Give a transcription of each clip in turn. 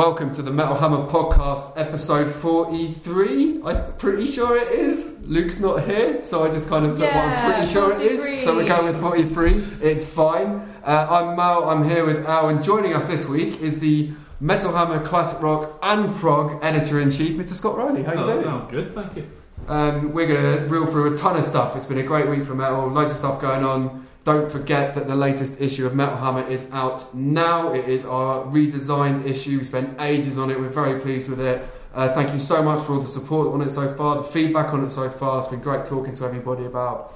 Welcome to the Metal Hammer podcast, episode 43. I'm pretty sure it is. Luke's not here, so I just kind of put what I'm pretty sure it is. So we're going with 43. It's fine. Uh, I'm Mel, I'm here with Al, and joining us this week is the Metal Hammer Classic Rock and Prog editor in chief, Mr. Scott Rowley. How are you Oh, doing? no, good, thank you. Um, we're going to reel through a ton of stuff. It's been a great week for metal, loads of stuff going on. Don't forget that the latest issue of Metal Hammer is out now. It is our redesigned issue. We spent ages on it. We're very pleased with it. Uh, thank you so much for all the support on it so far, the feedback on it so far. It's been great talking to everybody about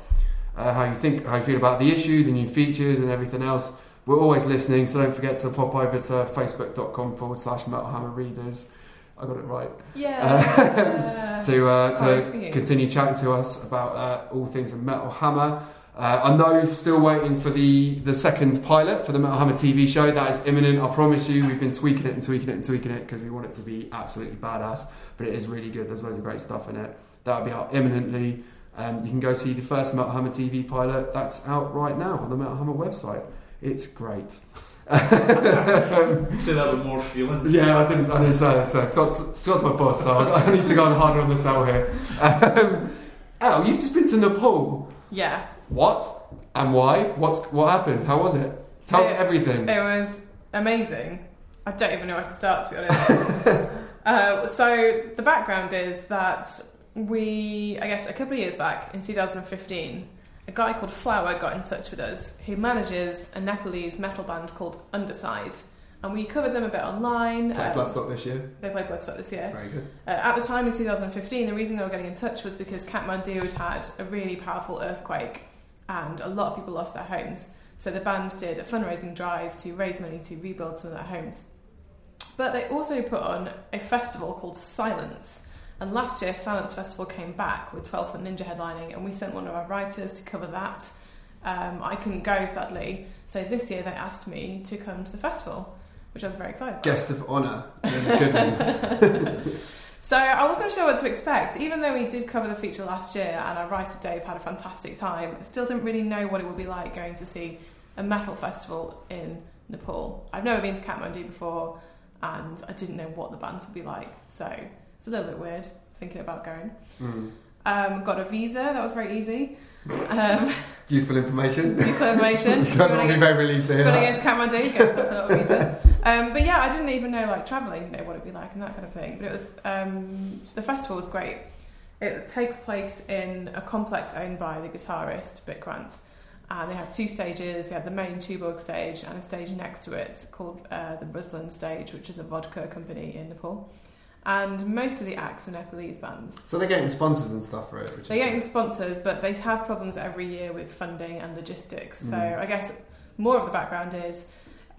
uh, how you think, how you feel about the issue, the new features, and everything else. We're always listening, so don't forget to pop over to facebook.com forward slash Metal Hammer Readers. I got it right Yeah. to uh, to continue chatting to us about uh, all things of Metal Hammer. Uh, I know we're still waiting for the the second pilot for the Metal Hammer TV show. That is imminent. I promise you. We've been tweaking it and tweaking it and tweaking it because we want it to be absolutely badass. But it is really good. There's loads of great stuff in it. That'll be out imminently. Um, you can go see the first Metal Hammer TV pilot. That's out right now on the Metal Hammer website. It's great. Say that with more feeling. Yeah, I didn't. I didn't say it. So Scott's, Scott's my boss, so I I need to go on harder on the sell here. Um, Al, you've just been to Nepal. yeah. What and why? What's what happened? How was it? Tell us everything. It was amazing. I don't even know where to start, to be honest. uh, so, the background is that we, I guess, a couple of years back in 2015, a guy called Flower got in touch with us who manages a Nepalese metal band called Underside. And we covered them a bit online. Played Um, Bloodstock this year. they played Bloodstock this year. Very good. Uh, at the time in 2015, the reason they were getting in touch was because Kathmandu had had a really powerful earthquake and a lot of people lost their homes. So the band did a fundraising drive to raise money to rebuild some of their homes. But they also put on a festival called Silence. And last year, Silence Festival came back with 12 Foot Ninja headlining, and we sent one of our writers to cover that. Um, I couldn't go, sadly. So this year, they asked me to come to the festival, which I was very excited about. Guest of honour. good one. So I wasn't sure what to expect. Even though we did cover the feature last year and our writer Dave had a fantastic time, I still didn't really know what it would be like going to see a metal festival in Nepal. I've never been to Kathmandu before and I didn't know what the bands would be like. So it's a little bit weird thinking about going. Mm. Um, got a visa, that was very easy. Um, Useful information. useful information. so I'll be very relieved to hear that. go to Kathmandu, get a little visa. Um, but yeah, I didn't even know like traveling, you know, what it'd be like and that kind of thing. But it was um, the festival was great. It takes place in a complex owned by the guitarist Bitgrant, and they have two stages. They have the main Tuborg stage and a stage next to it called uh, the Ruslan stage, which is a vodka company in Nepal. And most of the acts were Nepalese bands. So they're getting sponsors and stuff for it. Which They're is getting sponsors, but they have problems every year with funding and logistics. So Mm. I guess more of the background is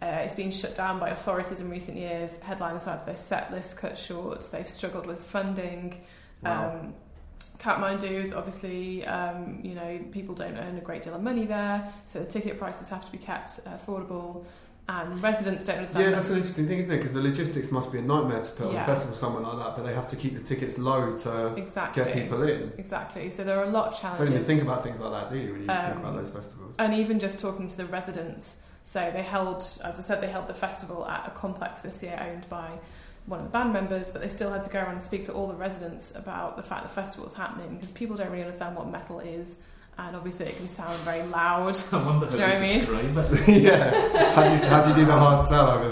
uh, it's been shut down by authorities in recent years. Headliners had their set list cut short. They've struggled with funding. Wow. Um, Kathmandu is obviously, um, you know, people don't earn a great deal of money there, so the ticket prices have to be kept affordable, and residents don't understand. Yeah, that. that's an interesting thing, isn't it? Because the logistics must be a nightmare to put on a festival somewhere like that, but they have to keep the tickets low to exactly. get people in. Exactly. So there are a lot of challenges. Don't even think about things like that, do you, when you think Um, about those festivals? and even just talking to the residents. So they held, as I said, they held the festival at a complex this year owned by one of the band members, but they still had to go around and speak to all the residents about the fact the festival was happening because people don't really understand what metal is, and obviously it can sound very loud. I wonder Do you how know what I mean? describe it. yeah. How do, you, how do you do the hard sell over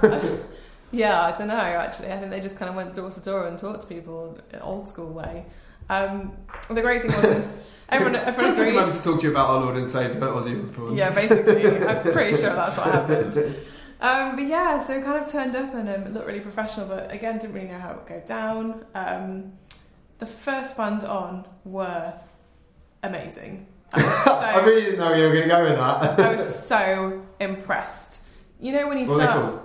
there? Yeah, I don't know. Actually, I think they just kind of went door to door and talked to people in old school way. Um, the great thing was that everyone, Can I everyone take a agreed. to talk to you about our Lord and Saviour, Ozzy Osbourne? Yeah, basically, I'm pretty sure that's what happened. Um, but yeah, so kind of turned up and um, it looked really professional, but again, didn't really know how it would go down. Um, the first band on were amazing. I so, I really didn't know you were going to go with that. I was so impressed. You know when you What start?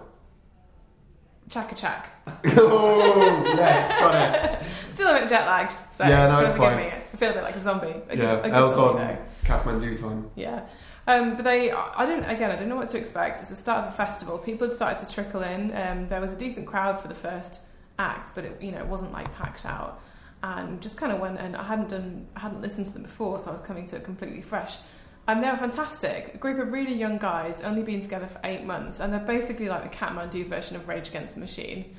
Chaka Chak. oh, yes, got it. Still a bit jet lagged, so Yeah, no, it's forgive fine. me. I feel a bit like a zombie. A Yeah, good, a good zombie on. Kathmandu time. Yeah. Um, but they, I didn't, again, I didn't know what to expect. It's the start of a festival. People had started to trickle in. Um, there was a decent crowd for the first act, but it, you know, it wasn't like packed out. And just kind of went, and I hadn't done, I hadn't listened to them before, so I was coming to it completely fresh. And they were fantastic. A group of really young guys, only been together for eight months, and they're basically like the Kathmandu version of Rage Against the Machine.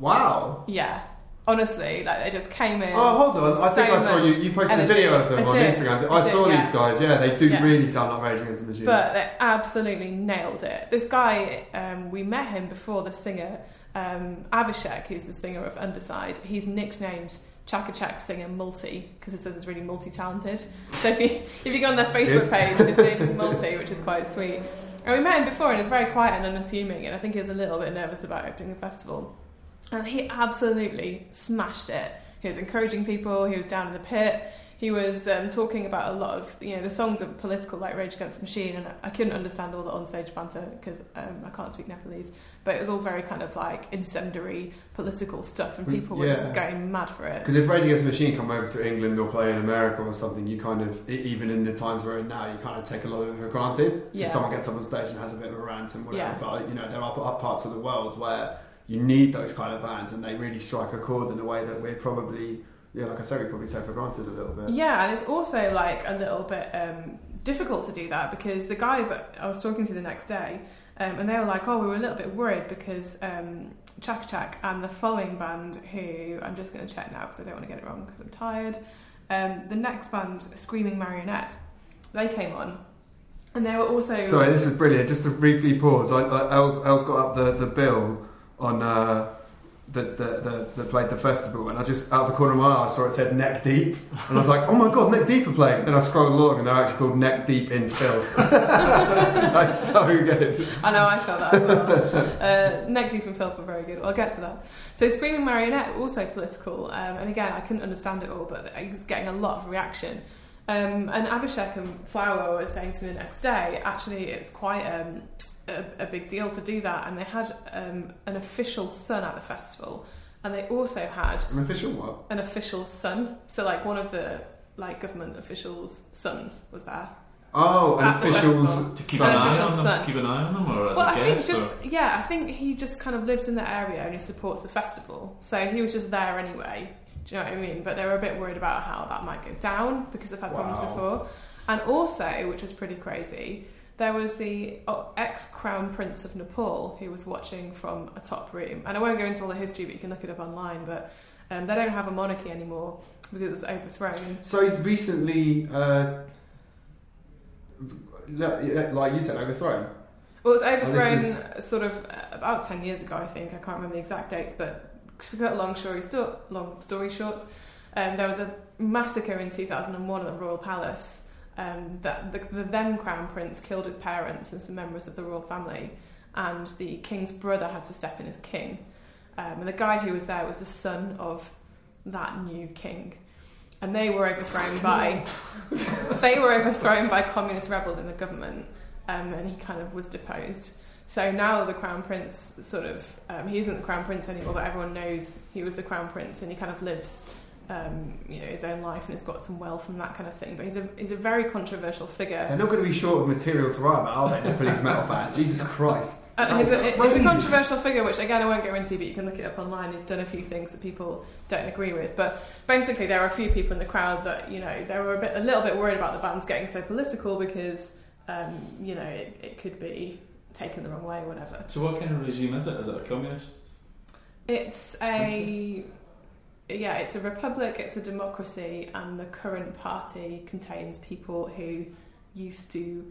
Wow. Yeah, honestly, like they just came in. Oh, hold on. I so think I saw you. You posted a video of them I on did. Instagram. I I did, saw yeah. these guys. Yeah, they do Yeah. really sound like Rage Against the Machine. But they absolutely nailed it. This guy, um, we met him before the singer, um, Avishek, who's the singer of Underside. He's nicknamed Chaka Chak Singer Multi because it says he's really multi talented. So if you, if you go on their Facebook page, his name's Multi, which is quite sweet. And we met him before and he's very quiet and unassuming, and I think he was a little bit nervous about opening the festival. And he absolutely smashed it. He was encouraging people, he was down in the pit, he was um, talking about a lot of you know the songs are political like Rage Against the Machine and I couldn't understand all the onstage banter because um, I can't speak Nepalese but it was all very kind of like incendiary political stuff and Mm, people were yeah. just going mad for it Because if Rage Against the Machine come over to England or play in America or something, you kind of, even in the times we're in now, you kind of take a lot of it for granted. Yeah. Just someone gets up on stage and has a bit of a rant and whatever. Yeah. But, you know, there are, are parts of the world where you need those kind of bands and they really strike a chord in a way that we're probably, yeah, like I said, we probably take for granted a little bit. Yeah, and it's also like a little bit um, difficult to do that because the guys I was talking to the next day, um, and they were like, "Oh, we were a little bit worried because um, Chak Chak and the following band, who I'm just going to check now because I don't want to get it wrong because I'm tired. Um, the next band, Screaming Marionette, they came on, and they were also Sorry, this is brilliant. Just to briefly pause, I, I, Els, Els got up the, the bill on uh, the, the, the, the played the festival, and I just out of the corner of my eye I saw it said Neck Deep, and I was like, oh my god, Neck Deep are playing. And then I scrolled along, and they're actually called Neck Deep in Filth. That's so good. I know, I felt that as well. uh, Neck Deep in Filth were very good. I'll get to that. So Screaming Marionette, also political, um, and again, I couldn't understand it all, but I was getting a lot of reaction. Um, and Avishek and Flower were saying to me the next day, actually, it's quite um, a, a big deal to do that. And they had um, an official son at the festival, and they also had An official what? an official son. So, like, one of the like government officials' sons was there. Oh, an At official's. To keep An an eye on them, son. keep an eye on them, or as Well, a I think guest, just or- yeah, I think he just kind of lives in the area and he supports the festival, so he was just there anyway. Do you know what I mean? But they were a bit worried about how that might go down because they've had problems before, and also, which was pretty crazy, there was the ex crown prince of Nepal who was watching from a top room, and I won't go into all the history, but you can look it up online. But um, they don't have a monarchy anymore because it was overthrown. So he's recently, uh, like you said, overthrown. Well, it was Oh, overthrown sort of uh, about 10 years ago, I think. I can't remember the exact dates, but to cut a long story, sto- long story short, um, there was a massacre in 2001 at the Royal Palace. Um, that the, the then Crown Prince killed his parents and some members of the royal family, and the king's brother had to step in as king. Um, and the guy who was there was the son of that new king. And they were overthrown by they were overthrown by communist rebels in the government, um, and he kind of was deposed. So now the crown prince sort of um, he isn't the crown prince anymore, but everyone knows he was the crown prince, and he kind of lives. Um, you know his own life and has got some wealth and that kind of thing. But he's a he's a very controversial figure. They're not going to be short of material to write about, are they? Nepalese metal bands. Jesus Christ. Uh, he's, a, That's he's a controversial figure, which again I won't go into, but you can look it up online. He's done a few things that people don't agree with, but basically there are a few people in the crowd that you know they were a bit, a little bit worried about the bands getting so political because um, you know it, it could be taken the wrong way, or whatever. So what kind of regime is it? Is it a communist? It's a yeah, it's a republic, it's a democracy, and the current party contains people who used to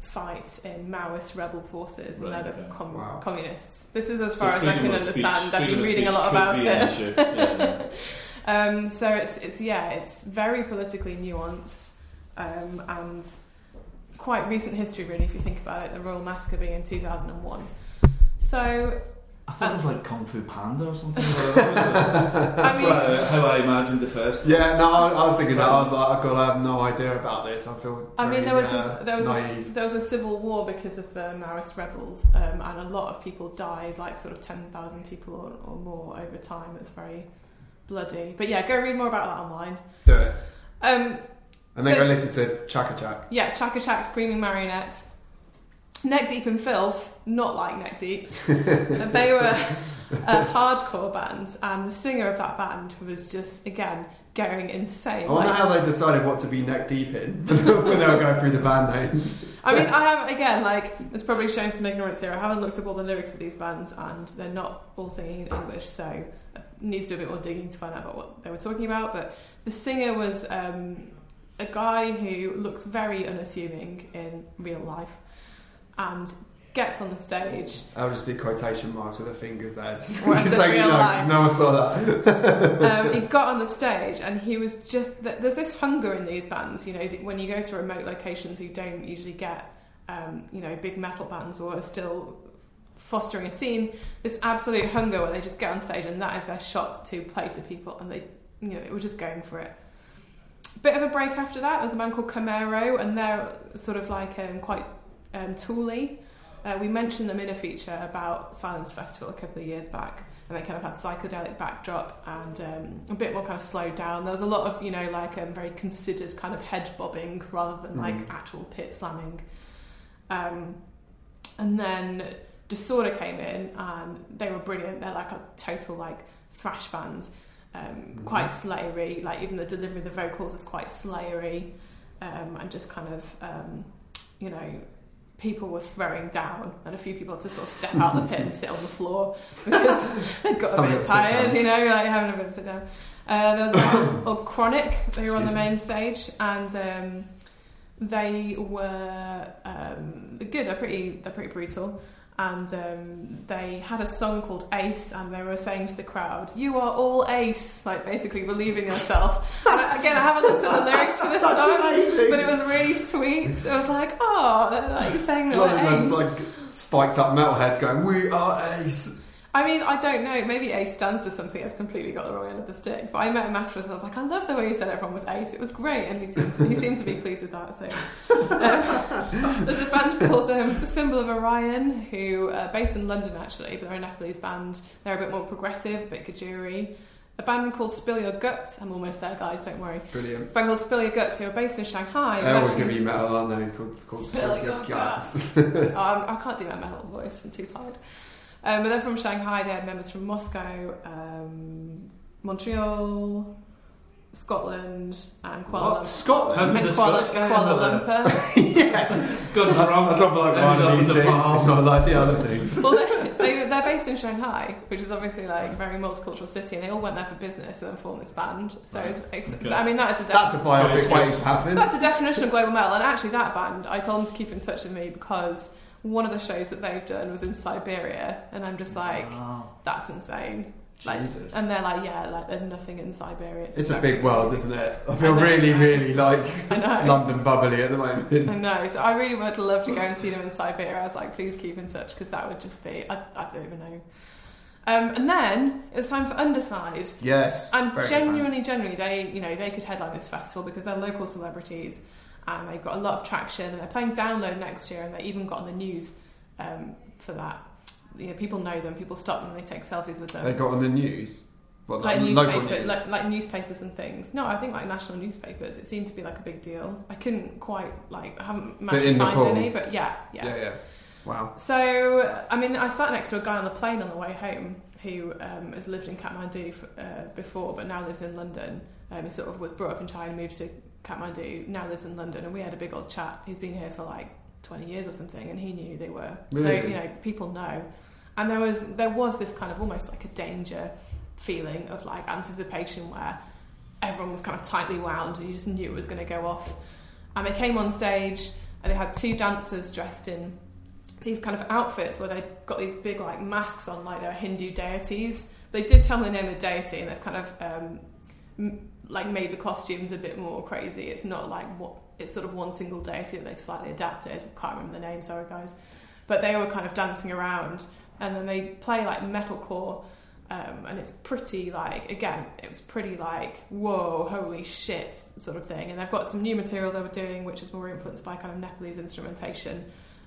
fight in Maoist rebel forces Right, and other okay. com- Wow. communists. This is as So far as I can of speech- understand. I've been reading a lot about it. Yeah, yeah. Um, so it's it's yeah, it's very politically nuanced um, and quite recent history, really, if you think about it. The Royal Massacre being in two thousand and one. So I thought it was like Kung Fu Panda or something. That's I mean, what I, how I imagined the first. Yeah, no, I, I was thinking that. I was like, I've got I have no idea about this. I feel. I mean, there was uh, a, there was a, there was a civil war because of the Maoist rebels, um, and a lot of people died, like sort of ten thousand people or, or more over time. It's very bloody. But yeah, go read more about that online. Do it, Um, and then So- go listen to Chaka Chak. yeah, Chaka Chak, Screaming Marionette, Neck Deep in Filth, not like Neck Deep. They were a hardcore band, and the singer of that band was just again going insane. I wonder Like- how they decided what to be neck deep in when they were going through the band names. I mean, I have again, like, it's probably showing some ignorance here. I haven't looked up all the lyrics of these bands, and they're not all singing in English, so I need to do a bit more digging to find out about what they were talking about. But the singer was um, a guy who looks very unassuming in real life, and gets on the stage. I'll just see quotation marks with the fingers there. Just so you real know, life- no one saw that. um, he got on the stage and he was just there's this hunger in these bands you know when you go to remote locations you don't usually get um, you know big metal bands or are still fostering a scene this absolute hunger where they just get on stage and that is their shot to play to people and they you know they were just going for it bit of a break after that there's a band called Camaro and they're sort of like um, quite um, tooly uh, we mentioned them in a feature about Silence Festival a couple of years back and they kind of had psychedelic backdrop and um, a bit more kind of slowed down. There was a lot of you know like um, very considered kind of head bobbing rather than like Mm. actual pit slamming. Um, and then Disorder came in and they were brilliant. They're like a total like thrash band, um, Mhm. quite slayery. Like even the delivery of the vocals is quite slayery, um, and just kind of um, you know people were throwing down and a few people had to sort of step out the pit and sit on the floor because they'd got a bit tired, you know, like having a bit of a sit down. Uh, there was a called Chronic, they were on the Excuse me. main stage and um, they were um, they're good, they're pretty they're pretty brutal. And um, they had a song called Ace, and they were saying to the crowd, "You are all ace," like basically believing yourself. I- again, I haven't looked at the lyrics for this song, amazing. but it was really sweet. It was like, oh, they're like saying that of ace. like spiked up metalheads going, "We are Ace." I mean, I don't know. Maybe ace stands for something. I've completely got the wrong end of the stick. But I met him afterwards, and I was like, I love the way he said everyone was ace. It was great, and he seemed he seemed to be pleased with that. So um, there's a band called um, Symbol of Orion, who are based in London actually, but they're a Nepalese band. They're a bit more progressive, a bit Kajuri. A band called Spill Your Guts. I'm almost there, guys. Don't worry. Brilliant. A band called Spill Your Guts, who are based in Shanghai. They but always actually- give you metal, aren't they? Called, called Spill your guts. oh, I'm, I can't do my metal voice. I'm too tired. Um, but they're from Shanghai. They had members from Moscow, um, Montreal, Scotland, and Kuala What? Lumpur. Scotland. How And did Kuala, Kuala Lumpur. yes. Got it That's, wrong. that's not like one of these things. bomb. It's not like the other things. well, they, they, they're based in Shanghai, which is obviously like a very multicultural city, and they all went there for business and then formed this band. So Right. it's, it's Okay. I mean, that is a That's a biopic Excuse. waiting to happen. That's the definition of global metal. And actually, that band, I told them to keep in touch with me because one of the shows that they've done was in Siberia, and I'm just like, Wow. that's insane. Like, Jesus. and they're like, yeah, like there's nothing in Siberia. It's a big world, isn't it? I feel know. really, really like I know. London bubbly at the moment. I know. So I really would love to go and see them in Siberia. I was like, please keep in touch because that would just be, I, I don't even know. Um, and then it was time for Underside. Yes. And genuinely, genuinely, they you know they could headline this festival because they're local celebrities, and they've got a lot of traction. And they're playing Download next year, and they even got on the news um, for that. You know, people know them. People stop them. and They take selfies with them. They got on the news. Well, like local newspaper, news. like, like newspapers and things. No, I think like national newspapers. It seemed to be like a big deal. I couldn't quite like I haven't managed to find Nepal. any, but yeah, yeah. yeah, yeah. Wow. So, I mean, I sat next to a guy on the plane on the way home who um, has lived in Kathmandu f uh, before, but now lives in London. Um, he sort of was brought up in China, moved to Kathmandu, now lives in London, and we had a big old chat. He's been here for like 20 years or something, and he knew they were. So, you know, people know. And there was there was this kind of almost like a danger feeling of like anticipation where everyone was kind of tightly wound and you just knew it was going to go off. And they came on stage and they had two dancers dressed in these kind of outfits where they'd got these big like masks on like they were Hindu deities. They did tell me the name of the deity and they've kind of um, like made the costumes a bit more crazy. It's not like what it's sort of one single deity that they've slightly adapted. Can't remember the name, sorry guys. But they were kind of dancing around and then they play like metalcore um, and it's pretty like again it was pretty like whoa holy shit sort of thing and they've got some new material they were doing which is more influenced by kind of Nepalese instrumentation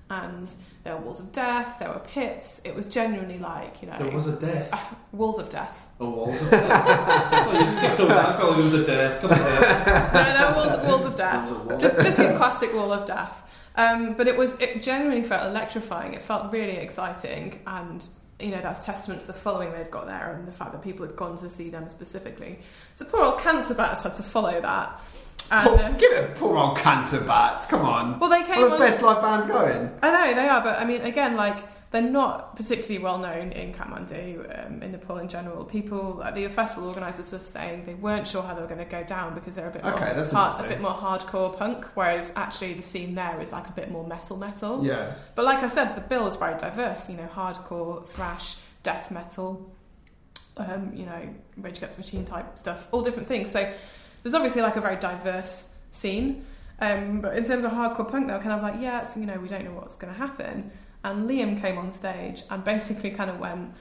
and there were walls of death there were pits it was genuinely like you know There was a death. walls of death Oh, walls of death. oh, you skipped over that. Oh, there was a death. Come on, death. no there were walls, walls of death There a wall. just just your classic wall of death. Um, but it was it genuinely felt electrifying. It felt really exciting, and you know that's testament to the following they've got there and the fact that people had gone to see them specifically. So poor old Cancer Bats had to follow that. And, Poor, um, give it a poor old cancer bats. Come on. well, they One came of the best live bands going. I know they are, but I mean, again, like they're not particularly well known in Kathmandu, um, in Nepal in general. People, uh, the festival organisers were saying they weren't sure how they were going to go down because they're a bit Okay, more that's hard, a bit more hardcore punk, whereas actually the scene there is like a bit more metal metal. Yeah. But like I said, the bill is very diverse. You know, hardcore, thrash, death metal, um, you know, Rage Against Machine type stuff, all different things. So there's obviously like a very diverse scene. Um, but in terms of hardcore punk, they were kind of like, yeah, so, you know, we don't know what's going to happen. And Liam came on stage and basically kind of went,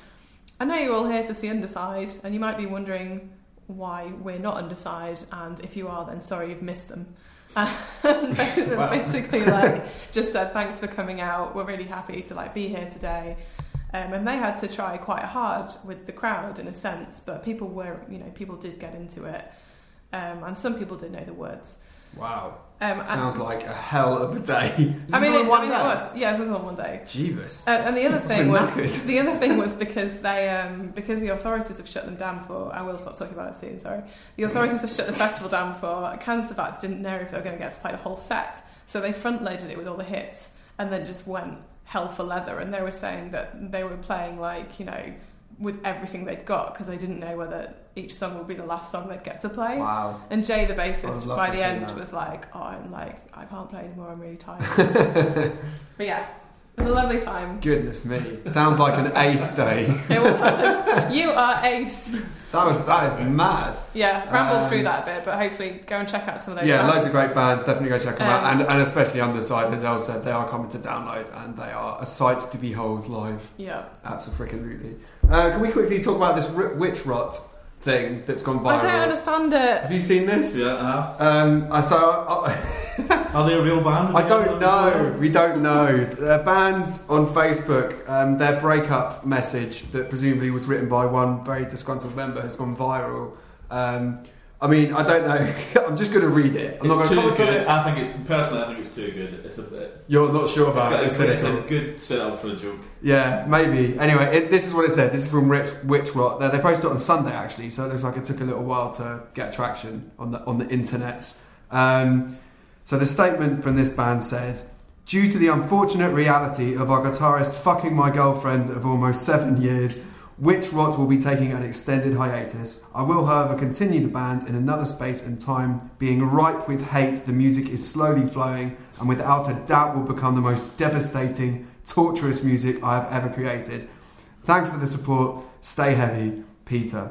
I know you're all here to see Underside, and you might be wondering why we're not Underside, and if you are, then sorry you've missed them. And Wow. basically, like, just said thanks for coming out. We're really happy to like be here today. Um, and they had to try quite hard with the crowd in a sense, but people were, you know, people did get into it, um, and some people didn't know the words. Wow. Um, and- Sounds like a hell of a day. I mean, it, one I mean, it day? was. Yeah, this was on one day. Jeebus. Uh, and the other thing was knackered. the other thing was because they um, because the authorities have shut them down for. I will stop talking about it soon. Sorry, the authorities have shut the festival down for. Cancer Bats didn't know if they were going to get to play the whole set, so they front loaded it with all the hits and then just went hell for leather. And they were saying that they were playing like you know with everything they'd got because they didn't know whether each song will be the last song they'd get to play. Wow. And Jay, the bassist, by the end that. was like, "Oh, I'm like, I can't play anymore. I'm really tired." but yeah, it was a lovely time. Goodness me. Sounds like an ace day. It was. you are ace. That was that is mad. Yeah, rambled Um, through that a bit, but hopefully go and check out some of those. Yeah, bands. loads of great bands. Definitely go check them out, Um, and, and especially Underside, as El said, they are coming to download, and they are a sight to behold live. Yeah, Absolutely. Freaking really. Uh, can we quickly talk about this witch rot thing that's gone viral? I don't understand it. Have you seen this? Yeah, I have. Um, I- so I, Are they a real band? I don't heard of know. We don't know. The bands on Facebook, um, their breakup message that presumably was written by one very disgruntled member has gone viral. Um, I mean, I don't know. I'm just going to read it. I'm before? not It's going to too comment on good. it. I think it's personally. I think it's too good. It's a bit. You're not sure It's, about got, it. it's, said it's a good setup for a joke. Yeah, maybe. Anyway, it, this is what it said. This is from Rich, Witch Rot. They, they posted it on Sunday actually, so it looks like it took a little while to get traction on the on the internet. Um, so the statement from this band says, "Due to the unfortunate reality of our guitarist fucking my girlfriend of almost seven years." Witch Rot will be taking an extended hiatus. I will, however, continue the band in another space and time. Being ripe with hate, the music is slowly flowing, and without a doubt will become the most devastating, torturous music I have ever created. Thanks for the support. Stay heavy, Peter.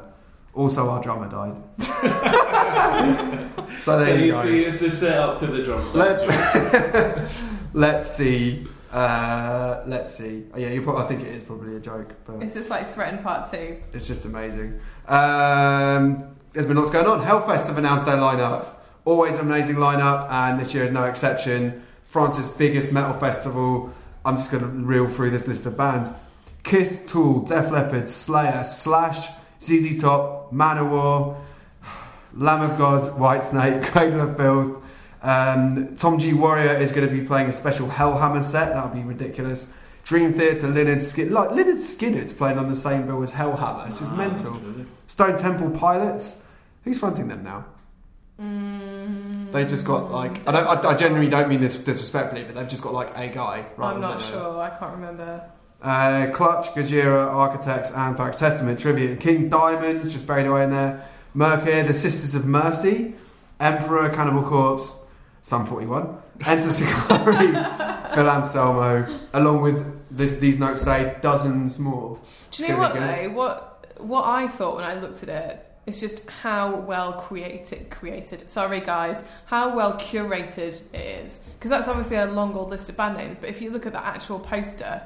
Also, our drummer died. so there you you go. see, it's the setup to the drum. Let's let's see. Uh, let's see. Oh, yeah, you probably, I think it is probably a joke, but It's just like Threatened Part Two. it's just amazing. Um, there's been lots going on. Hellfest have announced their lineup. Always an amazing lineup, and this year is no exception. France's biggest metal festival. I'm just going to reel through this list of bands: Kiss, Tool, Def Leppard, Slayer, Slash, ZZ Top, Manowar, Lamb of God, Whitesnake, Cradle of Filth. Um, Tom G Warrior is going to be playing a special Hellhammer set. That would be ridiculous. Dream Theater, Lynyrd Skin, like Lynyrd Skynyrd's playing on the same bill as Hellhammer. It's just Ah, mental. absolutely. Stone Temple Pilots. Who's fronting them now? Mm, They just got like I don't. I, I genuinely don't mean this disrespectfully, but they've just got like a guy. I'm not sure. I can't remember. Uh, Clutch, Gojira, Architects, Anthrax, Testament, Tribute, King Diamonds, just buried away in there. Mercury, The Sisters of Mercy, Emperor, Cannibal Corpse, Sum 41, Enter Shikari, Phil Anselmo, along with this, these notes say dozens more. Do you know what though? What what I thought when I looked at it is just how well created created. Sorry guys, how well curated it is. Because that's obviously a long old list of band names. But if you look at the actual poster,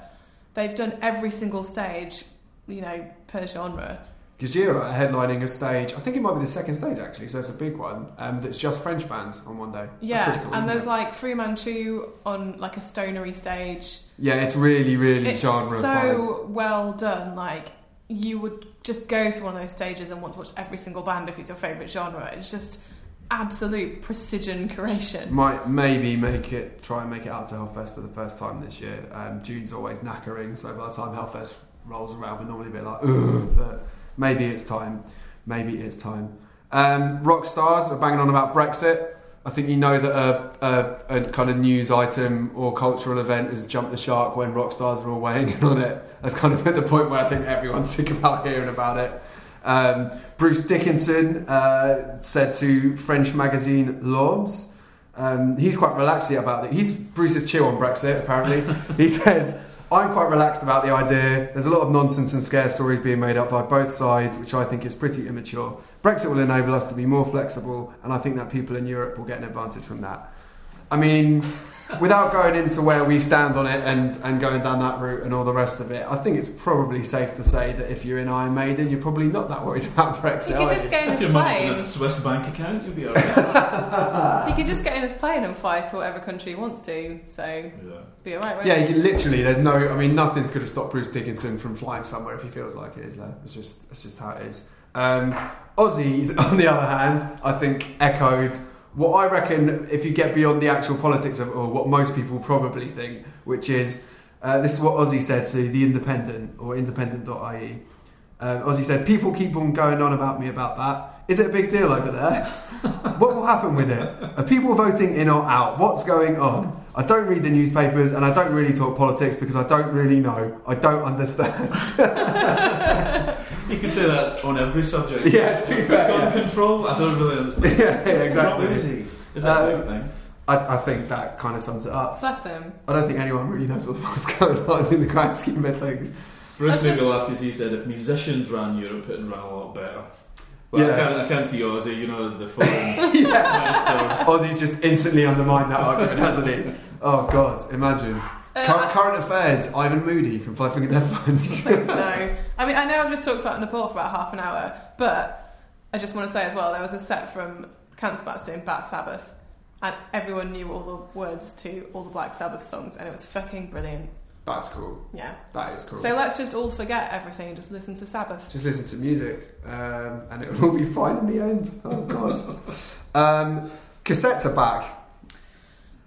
they've done every single stage, you know, per genre. Gojira are headlining a stage, I think it might be the second stage actually, so it's a big one, um, that's just French bands on one day. Yeah, cool, and there's it? like Fu Manchu on like a stonery stage. Yeah, it's really, really It's genre so well done. Like you would just go to one of those stages and want to watch every single band if it's your favourite genre. It's just absolute precision curation. Might maybe make it try and make it out to Hellfest for the first time this year. Um, June's always knackering, so by the time Hellfest rolls around, we're normally a bit like, ugh, but maybe it's time. Maybe it's time. Um, rock stars are banging on about Brexit. I think you know that a, a, a kind of news item or cultural event has jumped the shark when rock stars are all weighing in on it. That's kind of at the point where I think everyone's sick about hearing about it. Um, Bruce Dickinson uh, said to French magazine L'Obs, um, he's quite relaxed about it. He's Bruce is chill on Brexit. Apparently, he says, "I'm quite relaxed about the idea. There's a lot of nonsense and scare stories being made up by both sides, which I think is pretty immature. Brexit will enable us to be more flexible, and I think that people in Europe will get an advantage from that." I mean, without going into where we stand on it and, and going down that route and all the rest of it, I think it's probably safe to say that if you're in Iron Maiden, you're probably not that worried about Brexit. You are could just you? get in If his your mum's in plane. a Swiss bank account, you'll be alright. He could just get in his plane and fly to whatever country he wants to. So yeah. be alright. won't Yeah, you literally. There's no. I mean, nothing's going to stop Bruce Dickinson from flying somewhere if he feels like it is there. It's just. It's just how it is. Um, Ozzy's, on the other hand, I think echoed what I reckon. If you get beyond the actual politics of, or what most people probably think, which is, uh, this is what Ozzy said to the Independent or Independent.ie. Um, Ozzy said, "People keep on going on about me about that. Is it a big deal over there? what will happen with it? Are people voting in or out? What's going on? I don't read the newspapers and I don't really talk politics because I don't really know. I don't understand. You can say that on every subject. Yeah, to fair, Gun yeah. control, I don't really understand. yeah, yeah, exactly. Who is he? Is that a Um, big thing? I, I think that kind of sums it up. Bless him. I don't think anyone really knows what's going on in the grand scheme of things. Bruce That's made me laugh because he said if musicians ran Europe, it'd run a lot better. Well, Yeah. I, can't, I can't see Ozzy, you know, as the foreign yeah. minister. Ozzy's just instantly undermined that argument, hasn't he? Oh, God, imagine. Uh, Cur- current affairs, Ivan Moody from Five Finger Death Punch. No. I mean, I know I've just talked about Nepal for about half an hour, but I just want to say as well, there was a set from Cancer Bats doing Bat Sabbath, and everyone knew all the words to all the Black Sabbath songs, and it was fucking brilliant. That's cool. Yeah. That is cool. So let's just all forget everything and just listen to Sabbath. Just listen to music, um, and it will all be fine in the end. Oh God. um, cassettes are back.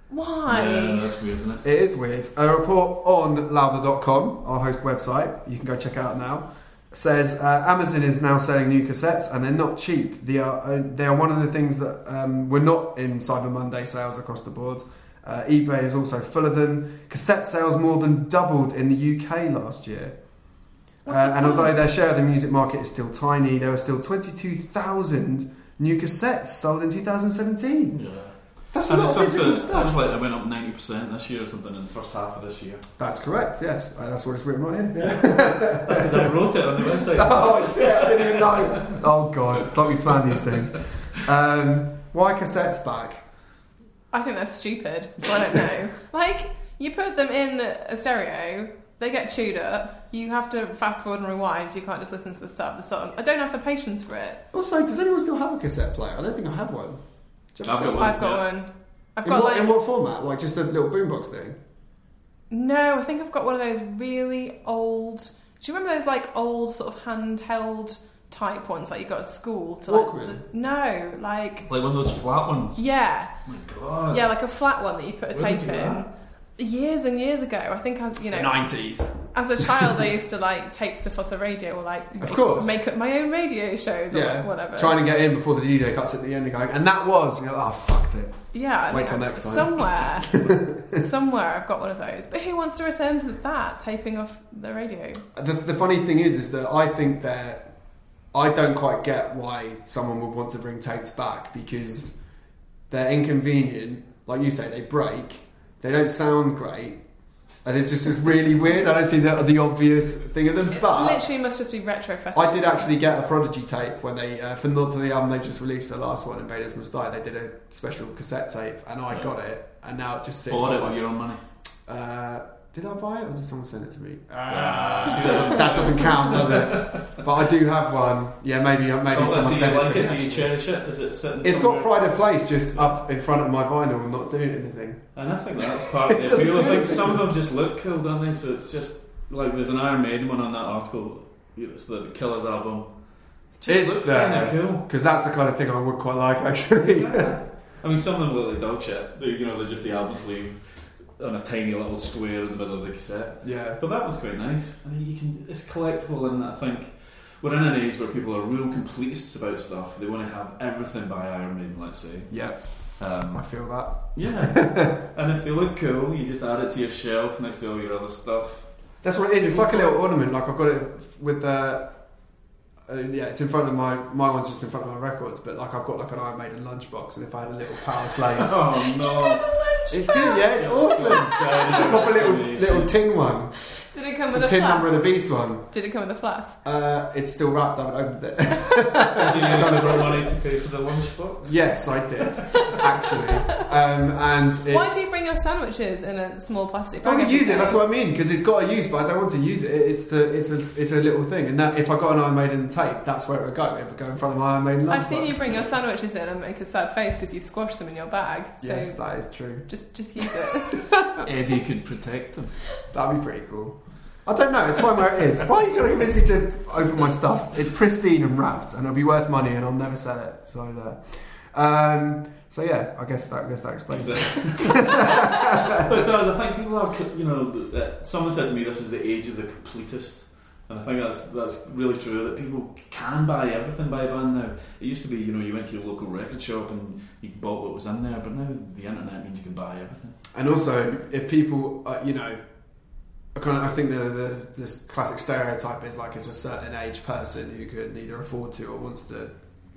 Why? Yeah, that's weird, isn't it? It is weird. A report on louder.com, our host website, you can go check out now, says uh, Amazon is now selling new cassettes, and they're not cheap. They are uh, they are one of the things that um, were not in Cyber Monday sales across the board. Uh, eBay is also full of them. Cassette sales more than doubled in the UK last year. Uh, and although their share of the music market is still tiny, there are still 22,000 new cassettes sold in 2017. Yeah. That's a And lot of physical something, it like it went up 90% this year or something in the first half of this year. That's correct, yes. Uh, That's what it's written right in. Yeah. That's because I wrote it on the website. oh shit, I didn't even know. Oh god, it's like we plan these things. Um, why cassettes back? I think that's stupid, so I don't know. like, you put them in a stereo, they get chewed up, you have to fast forward and rewind, you can't just listen to the start of the song. I don't have the patience for it. Also, does anyone still have a cassette player? I don't think I have one. I've got one. I've got yeah. one. I've in, got what, like. in what format? Like just a little boombox thing? No, I think I've got one of those really old. Do you remember those like old sort of handheld type ones like you got at school to like? Walkman? No, like. Like one of those flat ones. Yeah, Oh my god. yeah, like a flat one that you put a Where did tape you do in. Years and years ago, I think I, you know, 90s. as a child, I used to like tape stuff off the radio or like Of make, course. make up my own radio shows or Yeah. whatever. Trying to get in before the DJ cuts at the end and going, and that was, you know, oh, fucked it. yeah, I Wait think till next time. Somewhere, somewhere, I've got one of those. But who wants to return to that taping off the radio? The, the funny thing is, is that I think that I don't quite get why someone would want to bring tapes back because they're inconvenient. Like you say, they break. They don't sound great. And it's just it's really weird. I don't see the, the obvious thing of them. It But literally must just be retro fetish. I did actually get a Prodigy tape when they, uh, for not for the album they just released, the last one, Invaders Must Die, they did a special cassette tape and I Yeah. got it. And now it just sits Bought on it my- with your own money. uh, did I buy it or did someone send it to me? Ah, see, that, that doesn't count, does it? But I do have one. Yeah, maybe maybe Oh, someone do sent like it to it? me. Do you actually. cherish it? Is it sitting It's got pride of place just up in front of my vinyl, and not doing anything. And I think that's part of It the doesn't appeal. I do think some of them just look cool, don't they? So it's just like there's an Iron Maiden one on that article. It's the Killers album. It just Is looks kind of cool. Because that's the kind of thing I would quite like, actually. I mean, some of them look like dog shit. They, you know, they're just the album sleeve on a tiny little square in the middle of the cassette. Yeah. But that was quite nice. I mean, you can it's collectible, and I think we're in an age where people are real completists about stuff. They want to have everything by Iron Maiden, let's say. Yeah, Um, I feel that. yeah, and if they look cool, you just add it to your shelf next to all your other stuff. That's what it is. It's like a little ornament. Like I've got it with the. Uh, yeah, it's in front of my. My one's just in front of my records, but like I've got like an Iron Maiden lunchbox, and if I had a little Power slave, Oh no! it's good. Yeah, it's awesome. It's a proper little little tin one. Did it come It's with a a tin flask? number of the beast one. Did it come with a flask? Uh, it's still wrapped. I haven't opened it. Did you use your money to pay for the lunchbox? yes, I did actually. Um, and it's, Why do you bring your sandwiches in a small plastic bag? don't use it. That's what I mean because it's got a use, but I don't want to use it. It's to, it's a, it's a little thing, and that if I got an Iron Maiden tape, that's where it would go. It would go in front of my Iron Maiden. I've seen lunchbox. you bring your sandwiches in and make a sad face because you've squashed them in your bag. So Yes, that is true. just just use it. Eddie could protect them. That'd be pretty cool. I don't know. It's fine where it is. Why are you trying to convince me to open my stuff? It's pristine and wrapped, and it'll be worth money, and I'll never sell it. So there. Um, so yeah, I guess that I guess that explains it. but it does. I think people are, you know, uh, someone said to me, "This is the age of the completist," and I think that's that's really true. That people can buy everything by a band now. It used to be, you know, you went to your local record shop and you bought what was in there, but now the internet means you can buy everything. And also, if people, uh, you know, I kind of, I think the, the this classic stereotype is like it's a certain age person who could neither afford to or wants to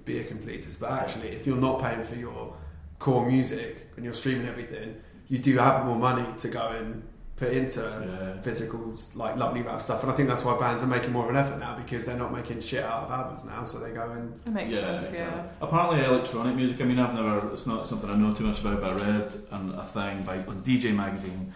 be a completist. But actually, if you're not paying for your core music and you're streaming everything, you do have more money to go and put into Yeah. physical, like lovely rap stuff. And I think that's why bands are making more of an effort now because they're not making shit out of albums now. So they go and It makes Yeah, sense. exactly. Yeah. Apparently, electronic music. I mean, I've never. It's not something I know too much about. But I read an, a thing by on DJ magazine,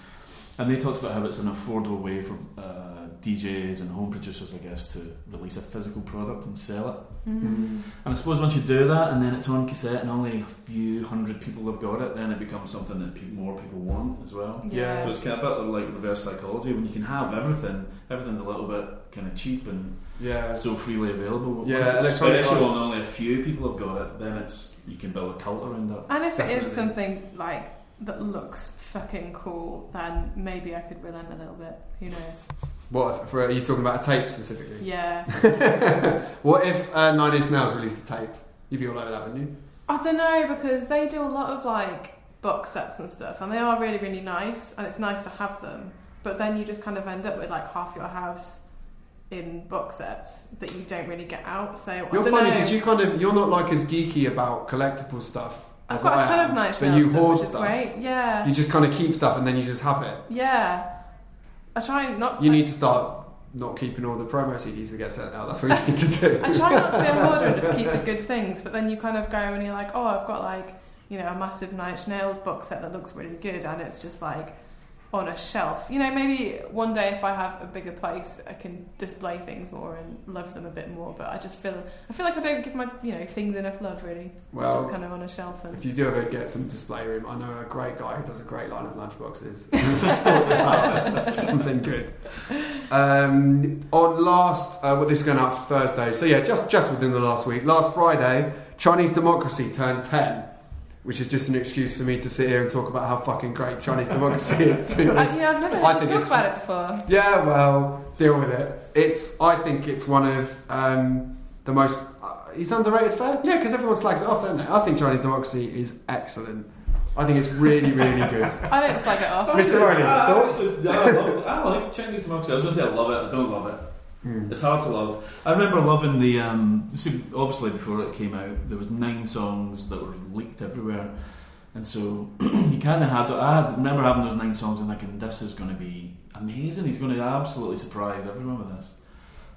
and they talked about how it's an affordable way for uh, DJs and home producers, I guess, to release a physical product and sell it. Mm. And I suppose once you do that, and then it's on cassette, and only a few hundred people have got it, then it becomes something that pe- more people want as well. Yeah. So it's kind of a bit of like reverse psychology. When you can have everything, everything's a little bit kind of cheap and yeah. so freely available. But Yeah, once it's special and only a few people have got it, then it's you can build a cult around that. And if it Definitely. is something like that looks fucking cool, then maybe I could relent a little bit. Who knows? What for? Are you talking about a tape specifically? Yeah. what if uh, Nine Inch Nails released a tape? You'd be all over that, wouldn't you? I don't know because they do a lot of like box sets and stuff, and they are really really nice, and it's nice to have them. But then you just kind of end up with like half your house in box sets that you don't really get out. So I You're don't funny because you kind of you're not like as geeky about collectible stuff. I've got a ton am, of nice but you stuff, hoard which is stuff. great. Yeah, You just kind of keep stuff and then you just have it. yeah. I try not. You need to start not keeping all the promo CDs we get sent out. That's what you need to do. I try not to be a hoarder and just keep the good things, but then you kind of go and you're like, oh, I've got like, you know, a massive Inch Nails box set that looks really good, and it's just like on a shelf. You know, maybe one day if I have a bigger place, I can display things more and love them a bit more. But I just feel, I feel like I don't give my, you know, things enough love really. Well, just kind of on a shelf and. If you do ever get some display room, I know a great guy who does a great line of lunchboxes. We'll sort it out. Something good. Um, on last, uh, well, this is going out Thursday. So yeah, just just within the last week. Last Friday, Chinese democracy turned ten, which is just an excuse for me to sit here and talk about how fucking great Chinese democracy is. To be honest. you know, I've never I you talk about it before. Yeah, well, deal with it. It's. I think it's one of um, the most. Uh, he's underrated. Fair, yeah, because everyone slags it off, don't they? I think Chinese democracy is excellent. I think it's really, really good. I don't slag it off. Mr. Rowley, I, thoughts? actually- I. I like Chinese democracy. I was going to say I love it. I don't love it. Hmm. It's hard to love. I remember loving the. Um, see, obviously, before it came out, there was nine songs that were leaked everywhere, and so you kind of had. To, I had, remember having those nine songs and thinking, "This is going to be amazing. He's going to absolutely surprise everyone with this."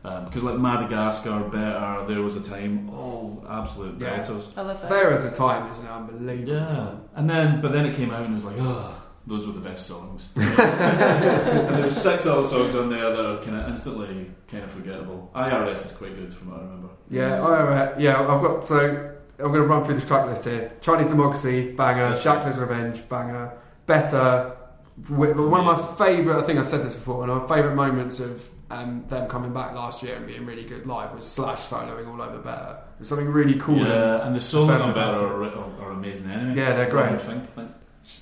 Because like Madagascar, Better, There Was a Time, all absolute Yeah. belters. I love it. There at a time is an unbelievable Yeah, song. and then but then it came out and it was like, oh, those were the best songs. and there were six other songs on there that are kind of instantly kind of forgettable. IRS is quite good from what I remember. Yeah, I, yeah. I've got so I'm going to run through this track list here. Chinese democracy, banger. Shackler's revenge, banger. Better. One of my favourite. I think I've said this before. One of my favourite moments of um, them coming back last year and being really good live was Slash soloing all over Better. There's something really cool. Yeah, and the songs on Better are, are, are amazing anyway. Yeah, they're great. I think.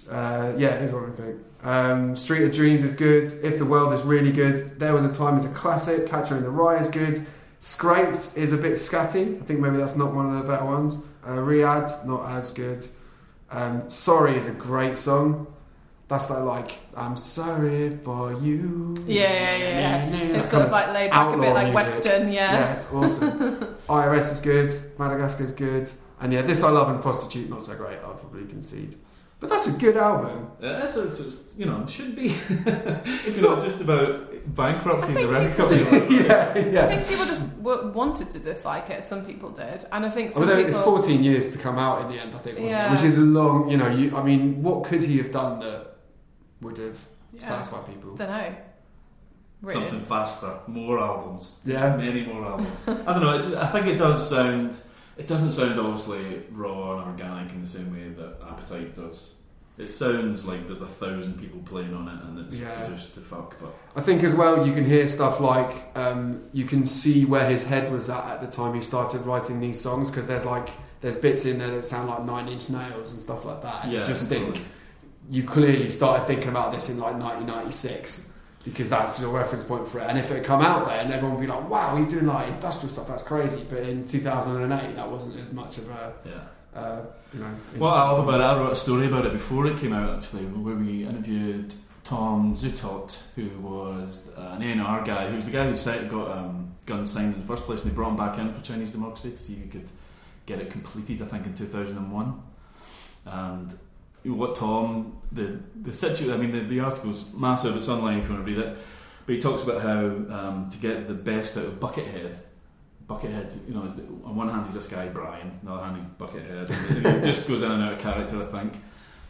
Uh, yeah, here's what I think. Um, Street of Dreams is good. If the World is really good. There was a time is a classic. Catcher in the Rye is good. Scraped is a bit scatty. I think maybe that's not one of the better ones. Uh, Riad not as good. Um, Sorry is a great song. That's like, like I'm sorry for you. Yeah, yeah, yeah. That It's sort of like laid back a bit like music. Western, yeah. Yeah, it's awesome. IRS is good. Madagascar is good. And yeah, This I Love and Prostitute not so great. I'll probably concede. But that's a good album. Uh, yeah, so it's, it's, you know, it should be. It's it's not not. just about bankrupting the I record think company. yeah, I think people just w- wanted to dislike it. Some people did, and I think Well, some then it's people. 14 years to come out in the end, I think, wasn't Yeah. it? Which is a long, you know, you, I mean, what could he have done that would have yeah, satisfied people? don't know. Really. Something faster, more albums, Yeah. many more albums. I don't know. It, I think it does sound. It doesn't sound obviously raw and organic in the same way that Appetite does. It sounds like there's a thousand people playing on it and it's Yeah. produced to fuck. But I think as well you can hear stuff like um, you can see where his head was at at the time he started writing these songs because there's like there's bits in there that sound like Nine Inch Nails and stuff like that. And yeah, you just totally. think you clearly started thinking about this in like 1996 because that's your reference point for it. And if it had come out there and everyone would be like, "Wow, he's doing like industrial stuff. That's crazy." But in 2008, that wasn't as much of a Yeah. uh, you know. What I love about it, I wrote a story about it before it came out actually, where we interviewed Tom Zutaut, who was uh, an A&R guy, who was the guy who set, got um, guns signed in the first place, and they brought him back in for Chinese democracy to see if he could get it completed, I think in 2001. And what Tom, the, the situation, I mean, the, the article's massive, it's online if you want to read it, but he talks about how um, to get the best out of Buckethead, Buckethead, you know, on one hand he's this guy Brian, on the other hand he's Buckethead. He just goes in and out of character, I think.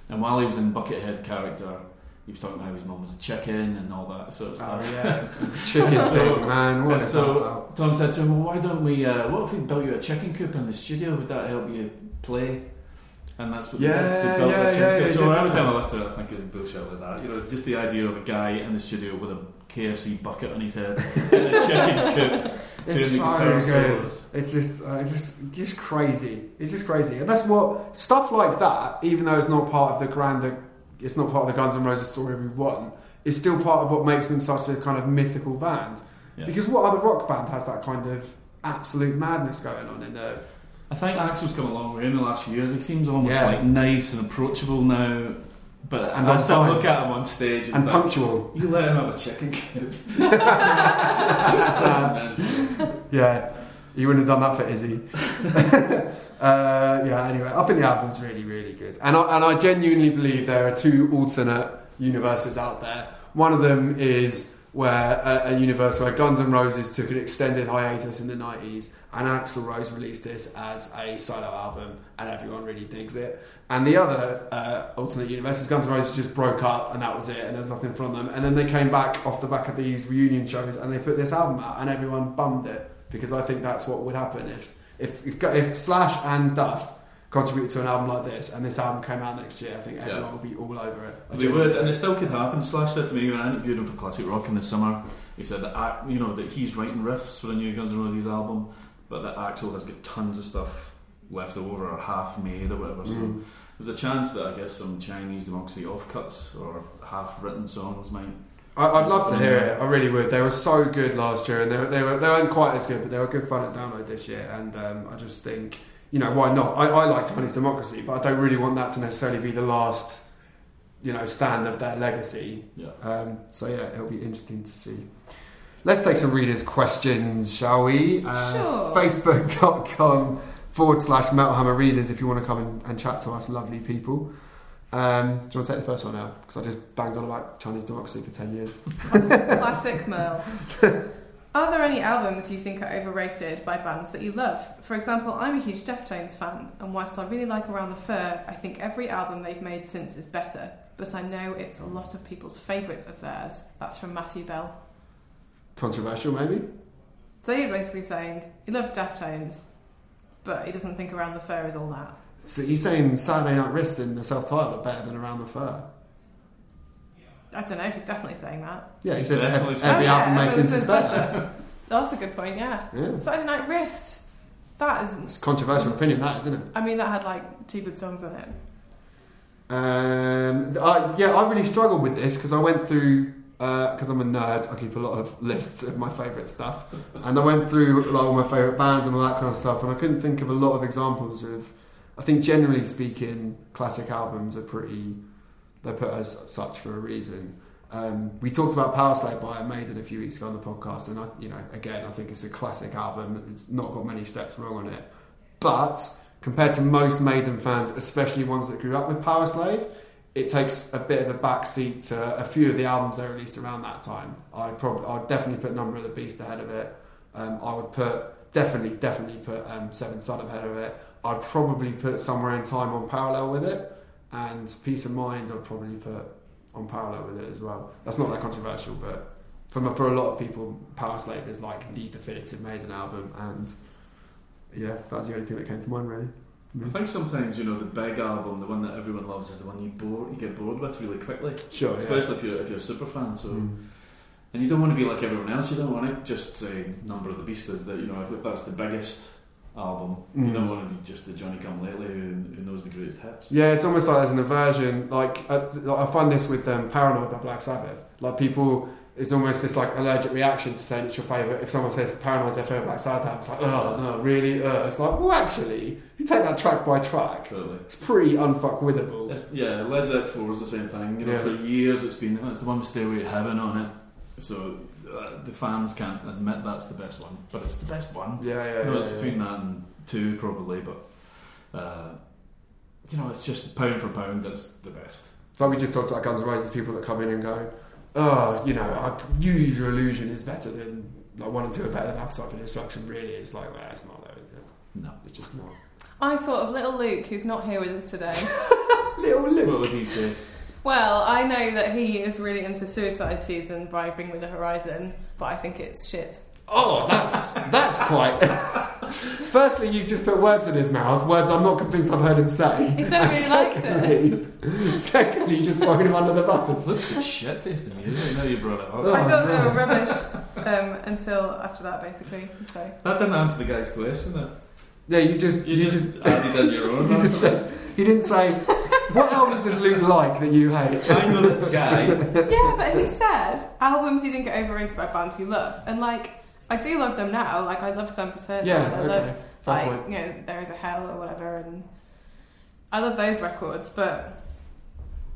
And while he was in Buckethead character, he was talking about how his mum was a chicken and all that sort of stuff. Oh yeah, chicken So- man. What and so- Tom said to him, "Well, why don't we? Uh, what if we built you a chicken coop in the studio? Would that help you play?" And that's what Yeah, they, they built yeah, yeah, yeah. So every time I listen to it, I think it's bullshit like that. You know, it's just the idea of a guy in the studio with a KFC bucket on his head in a chicken coop It's so good. solos. It's just, uh, it's just, just crazy. It's just crazy, and that's what stuff like that. Even though it's not part of the grander, it's not part of the Guns N' Roses story we want. Is still part of what makes them such a kind of mythical band. Yeah. Because what other rock band has that kind of absolute madness going on in there? I think Axl's come a long way in the last few years. He seems almost Yeah. like nice and approachable now. But And I still time. look at him on stage and, And think, punctual. you let him have a chicken coop. Yeah, you wouldn't have done that for Izzy. uh, yeah. Anyway, I think the album's really, really good, and I, and I genuinely believe there are two alternate universes out there. One of them is where a, a universe where Guns N' Roses took an extended hiatus in the nineties, and Axl Rose released this as a solo album, and everyone really digs it. And the other uh, alternate universe is Guns N' Roses just broke up, and that was it, and there was nothing from them. And then they came back off the back of these reunion shows, and they put this album out, and everyone bummed it because I think that's what would happen if if if, if Slash and Duff contributed to an album like this, and this album came out next year. I think everyone Yeah. would be all over it. I They would, and it still could happen. Slash said to me when I interviewed him for Classic Rock in the summer, he said that you know that he's writing riffs for the new Guns N' Roses album, but that Axl has got tons of stuff left over or half made or whatever. So Mm. there's a chance that I guess some Chinese democracy offcuts or half written songs might. I, I'd love to hear it. I really would. They were so good last year, and they were, they were they weren't quite as good, but they were good fun at download this year. And um, I just think, you know, why not? I, I like Chinese democracy, but I don't really want that to necessarily be the last, you know, stand of their legacy. Yeah. Um, so yeah, it'll be interesting to see. Let's take some readers' questions, shall we? Uh, Sure. Facebook.com forward slash Metal Hammer Readers if you want to come and, and chat to us, lovely people. Um, do you want to take the first one now? Because I just banged on about Chinese democracy for 10 years. Classic, classic Merle. Are there any albums you think are overrated by bands that you love? For example, I'm a huge Deftones fan, and whilst I really like Around the Fur, I think every album they've made since is better. But I know it's a lot of people's favourites of theirs. That's from Matthew Bell. Controversial, maybe? So he's basically saying he loves Deftones, but he doesn't think Around the Fur is all that. So he's saying Saturday Night Wrist and the self titled are better than Around the Fur. I don't know if he's definitely saying that. Yeah, he said Definitely every, saying every Oh, yeah, album made everyone since is says better. That's a good point, yeah. Yeah. Saturday Night Wrist. That is. It's a controversial opinion, that, isn't it? I mean, that had like two good songs on it. Um, th- I, yeah, I really struggled with this because I went through because I'm a nerd. I keep a lot of lists of my favourite stuff, and I went through like all my favourite bands and all that kind of stuff, and I couldn't think of a lot of examples of. I think generally speaking, classic albums are pretty. They're put as such for a reason. Um, we talked about Power Slave by Maiden a few weeks ago on the podcast, and I, you know, again, I think it's a classic album. It's not got many steps wrong on it, but compared to most Maiden fans, especially ones that grew up with Power Slave, it takes a bit of a backseat to a few of the albums they released around that time. I'd probably, I'd definitely put Number of the Beast ahead of it. Um, I would put definitely, definitely put um, Seven Son ahead of it. I'd probably put Somewhere in Time on parallel with it, and Piece of Mind I'd probably put on parallel with it as well. That's not that controversial, but for for a lot of people, Power Slave is like the definitive Maiden album, and yeah, that's the only thing that came to mind really. I think sometimes you know the big album, the one that everyone loves, is the one you bore, you get bored with really quickly. Sure, Especially if you're if you're a super fan. So, Mm. and you don't want to be like everyone else. You don't want to just say Number of the Beast is the you know if, if that's the biggest album, you Mm. don't want to be just the Johnny Come Lately who, who knows the greatest hits. Yeah, it's almost like there's an aversion. Like I, I find this with um, Paranoid by Black Sabbath. Like people, it's almost this like allergic reaction to saying it's your favorite. If someone says Paranoid's their favorite Black Sabbath, it's like, oh no, really? Uh. It's like, well, actually, if you take that track by track, Totally. it's pretty unfuckwithable. It's- Yeah, Led Zeppelin 4 is the same thing. You know, Yeah. for years it's been it's the one with Stairway to Heaven on it. So uh, the fans can't admit that's the best one, but it's the best one. Yeah, yeah, You know, yeah, it's yeah. between that and two probably, but uh, you know, it's just pound for pound. That's the best. Like we just talked about Guns N' Roses, people that come in and go, oh, you know, I, you use your illusion is better than like one and two are better than Appetite for Destruction. Really, it's like, well, it's not though. Is it? No. It's just not. I thought of little Luke, who's not here with us today. Little Luke. What would he say? well, I know that he is really into Suicide Season by Bring Me the Horizon, but I think it's shit. Oh, that's that's quite. Firstly, you've just put words in his mouth, words I'm not convinced I've heard him say. He said And he really liked it. secondly, secondly, you just throwing him under the bus. Such a shit tasting music. Now you brought it up. Oh, I thought they no. were rubbish um, until after that, basically. So That didn't answer the guy's question. That Yeah, you just you, you, just, just, added in your own. you just said he didn't say what albums does Luke like that you hate. I know this guy. yeah, but he said albums you think are overrated by bands you love, and like I do love them now. Like I love Sempiternal, Yeah, I okay, love fair like point. you know There Is a Hell or whatever, and I love those records. But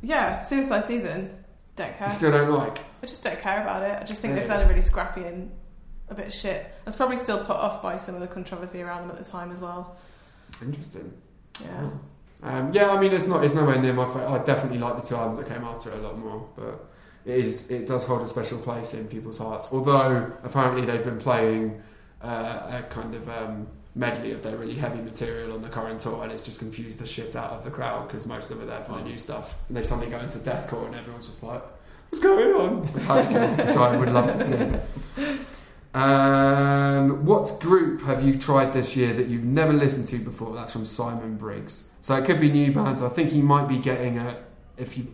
yeah, Suicide Season, don't care. You still don't like. I just don't care about it. I just think they sounded really scrappy and a bit shit. I was probably still put off by some of the controversy around them at the time as well. Interesting. Yeah. Um, yeah, I mean, it's not. It's nowhere near my. Fa- I definitely like the two albums that came after it a lot more, but it is. It does hold a special place in people's hearts. Although apparently they've been playing uh, a kind of um, medley of their really heavy material on the current tour, and it's just confused the shit out of the crowd because most of them are there for the new stuff, and they suddenly go into deathcore, and everyone's just like, "What's going on?" Which I would love to see. Um, what group have you tried this year that you've never listened to before? That's from Simon Briggs. So it could be new bands. I think he might be getting at if you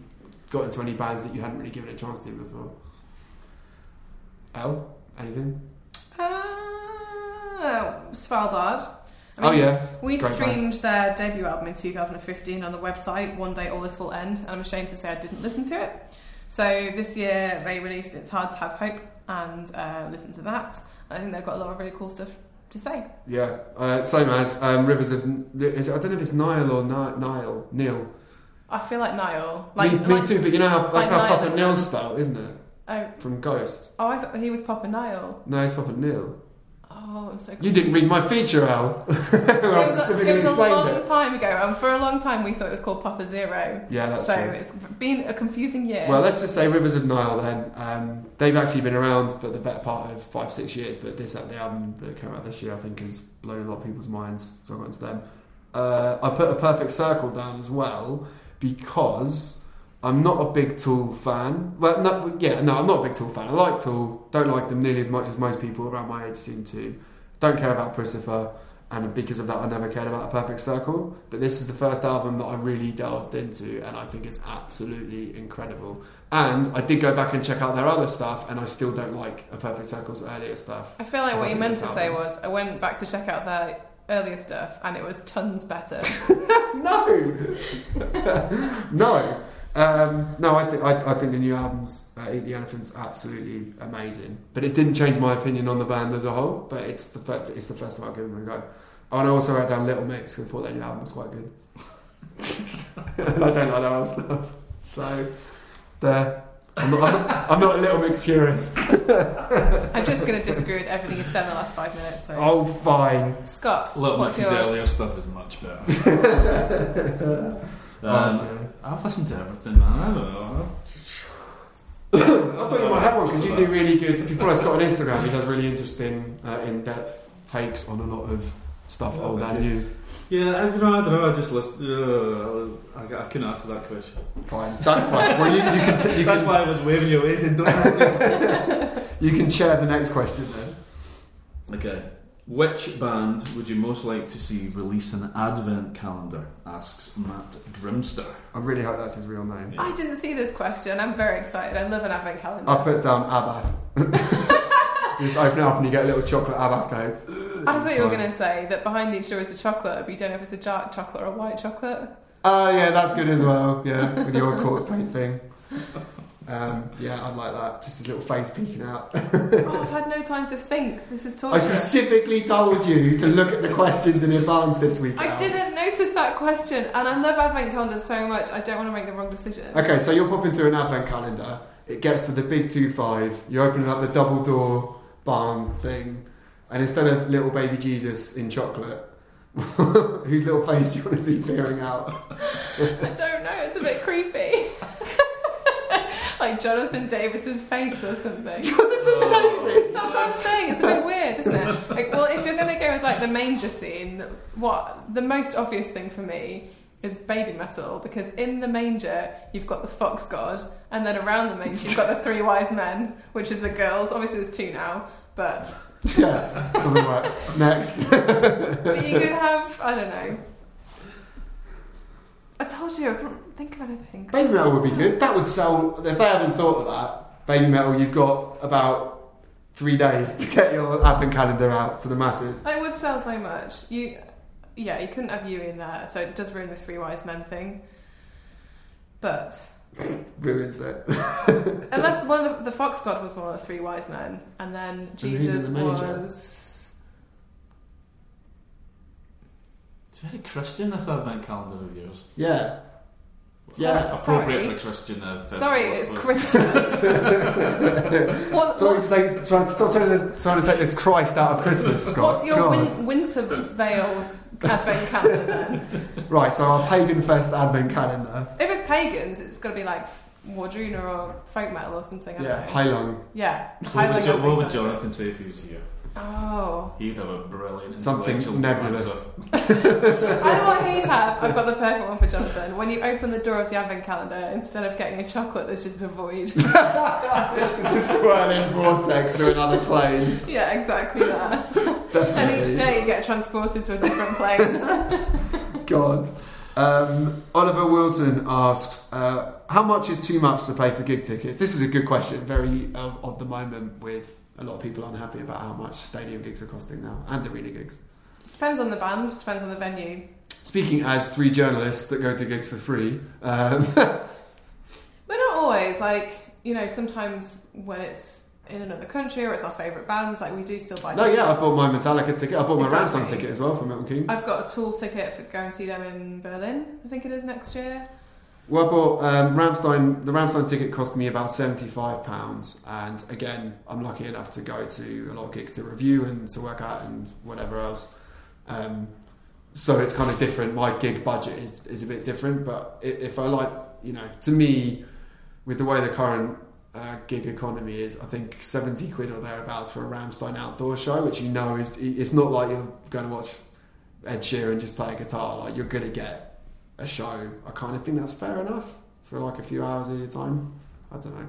got into any bands that you hadn't really given a chance to before. L, anything? Uh, Svalbard. I oh mean, yeah, We Great streamed their debut album in 2015 on the website, One Day All This Will End, and I'm ashamed to say I didn't listen to it. So this year they released It's Hard to Have Hope and uh, listened to that. And I think they've got a lot of really cool stuff to say. yeah. Uh, same as um, Rivers of. I don't know if it's Nile or Ni- Nile. Neil. I feel like Niall. Like, me, me like, too. But you know how that's like how Papa. Neil's spelled, isn't it? Oh, From Ghost. oh, I thought he was Papa Niall. No, it's Papa Neil. Oh, I'm so You didn't read my feature, Al. It was, a, it was a long it. time ago, and for a long time we thought it was called Papa Zero. Yeah, that's so true. it's been a confusing year. Well, let's just say Rivers of Nile then. Um, they've actually been around for the better part of five, six years, but this the album that came out this year I think has blown a lot of people's minds, so I got into them. Uh, I put a perfect circle down as well because I'm not a big Tool fan. Well, no, yeah, no, I'm not a big Tool fan. I like Tool, don't like them nearly as much as most people around my age seem to. Don't care about Puscifer, and because of that, I never cared about A Perfect Circle. But this is the first album that I really delved into, and I think it's absolutely incredible. And I did go back and check out their other stuff, and I still don't like A Perfect Circle's earlier stuff. I feel like what you meant to say was I went back to check out their earlier stuff, and it was tons better. no, no, um, no. I think I, I think the new album's uh, Eat the Elephant's absolutely amazing, but it didn't change my opinion on the band as a whole. But it's the first, it's the first time I've given them a go. And I also wrote down Little Mix because I thought their new album was quite good. I don't like their other stuff, so there. I'm not, I'm, not, I'm not a Little Mix purist. I'm just going to disagree with everything you've said in the last five minutes. So. Oh, fine. Scott, Little what's Mix's yours? earlier stuff is much better. um, Oh, I've listened to everything, man. I don't know. I thought you might have one because you do really good. If you follow Scott on Instagram, he does really interesting, uh, in-depth takes on a lot of stuff Yeah, old thank and you. New. Yeah, I don't know. I don't know. I just listen. Uh, I, I couldn't answer that question. Fine, that's fine. Well, you, you can t- you That's can, why I was waving you away, saying, "Don't ask me." you can share the next question then. Okay. Which band would you most like to see release an advent calendar? Asks Matt Grimster. I really hope that's his real name. I didn't see this question. I'm very excited. I love an advent calendar. I put down Abbath. you just open it up and you get a little chocolate Abbath code. I thought you were going to say that behind each show is a chocolate, but you don't know if it's a dark chocolate or a white chocolate. Oh yeah, that's good as well. Yeah, with your corpse paint thing. Um, yeah, I'd like that. Just his little face peeking out. oh, I've had no time to think. This is I specifically told you to look at the questions in advance this week. I didn't notice that question, and I love advent calendars so much. I don't want to make the wrong decision. Okay, so you're popping through an advent calendar. It gets to the big two five. You're opening up the double door barn thing, and instead of little baby Jesus in chocolate, whose little face do you want to see peering out? I don't know. It's a bit creepy. like Jonathan Davis's face or something. Jonathan oh. Davis. That's what I'm saying. It's a bit weird, isn't it? Like, well, if you're going to go with like the manger scene, what the most obvious thing for me is baby metal because in the manger you've got the fox god, and then around the manger you've got the three wise men, which is the girls. Obviously, there's two now, but Yeah, doesn't work. Next. but you could have I don't know. I told you I can't think of anything. Baby metal would be good. That would sell. If they haven't thought of that, baby metal, you've got about three days to get your advent calendar out to the masses. It would sell so much. You, yeah, he couldn't have you in there, so it does ruin the three wise men thing. But Ruins it. unless one of the, the fox god was one of the three wise men, and then who's in Jesus the manger? was. It's very Christian, this advent calendar of yours. Yeah. So- Yeah, Appropriate sorry. for Christian uh, Sorry, it's Christmas. what, Sorry, what's, say, trying to stop trying to, trying to take this Christ out of Christmas, Scott. what's your win- winter veil advent calendar? Right, so our Pagan Fest advent calendar. If it's pagans, it's got to be like Wardruna or folk metal or something. I Yeah, don't know. Heilung. yeah. What would, jo- what would. Jonathan say if he was here? Oh. He'd have a brilliant Something nebulous. I know what he'd have. I've got the perfect one for Jonathan. When you open the door of the advent calendar, instead of getting a chocolate, there's just a void. It's a swirling vortex through another plane. yeah, exactly that. Definitely. And each day you get transported to a different plane. God. Um, Oliver Wilson asks, uh, how much is too much to pay for gig tickets? This is a good question, very uh, of the moment with a lot of people are unhappy about how much stadium gigs are costing now and arena gigs. depends on the band, depends on the venue. Speaking as three journalists that go to gigs for free, um, But not always. Like, you know, sometimes when it's in another country or it's our favourite bands, like we do still buy no, yeah, I bought my Metallica ticket. I bought my Exactly. Rammstein ticket as well for Milton Keynes. I've got a tool ticket for go and see them in Berlin, I think it is next year. Well, I bought um, Rammstein. The Rammstein ticket cost me about seventy-five pounds, and again, I'm lucky enough to go to a lot of gigs to review and to work out and whatever else. Um, so it's kind of different. My gig budget is is a bit different, but if I like, you know, to me, with the way the current uh, gig economy is, I think seventy quid or thereabouts for a Rammstein outdoor show, which you know is it's not like you're going to watch Ed Sheeran just play a guitar. Like you're going to get a show, I kind of think that's fair enough for like a few hours of your time. I don't know.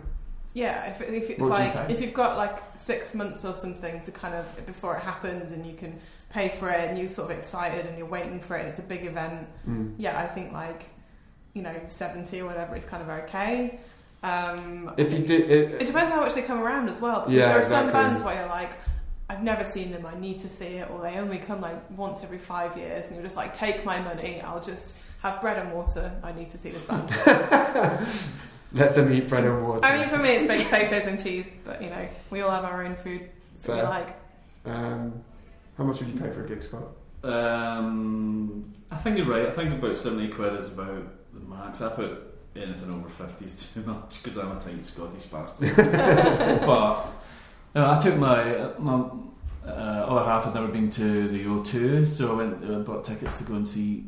Yeah, if, if it's What do you like if you've got like six months or something to kind of before it happens and you can pay for it and you're sort of excited and you're waiting for it and it's a big event. Mm. Yeah, I think like you know seventy or whatever is kind of okay. Um, If you did, it, it depends how much they come around as well. Because Yeah, there are some bands where you're like, I've never seen them. I need to see it, or they only come like once every five years, and you're just like, take my money. I'll just have bread and water. I need to see this band. Let them eat bread and water. I mean, for me, it's baked potatoes and cheese, but you know, we all have our own food that we like. Um, how much would you pay for a gig, Scott? Um, I think you're right. I think about seventy quid is about the max. I put anything over fifty is too much because I'm a tiny Scottish bastard. but you know, I took my my uh, other half had never been to the O2, so I went uh, bought tickets to go and see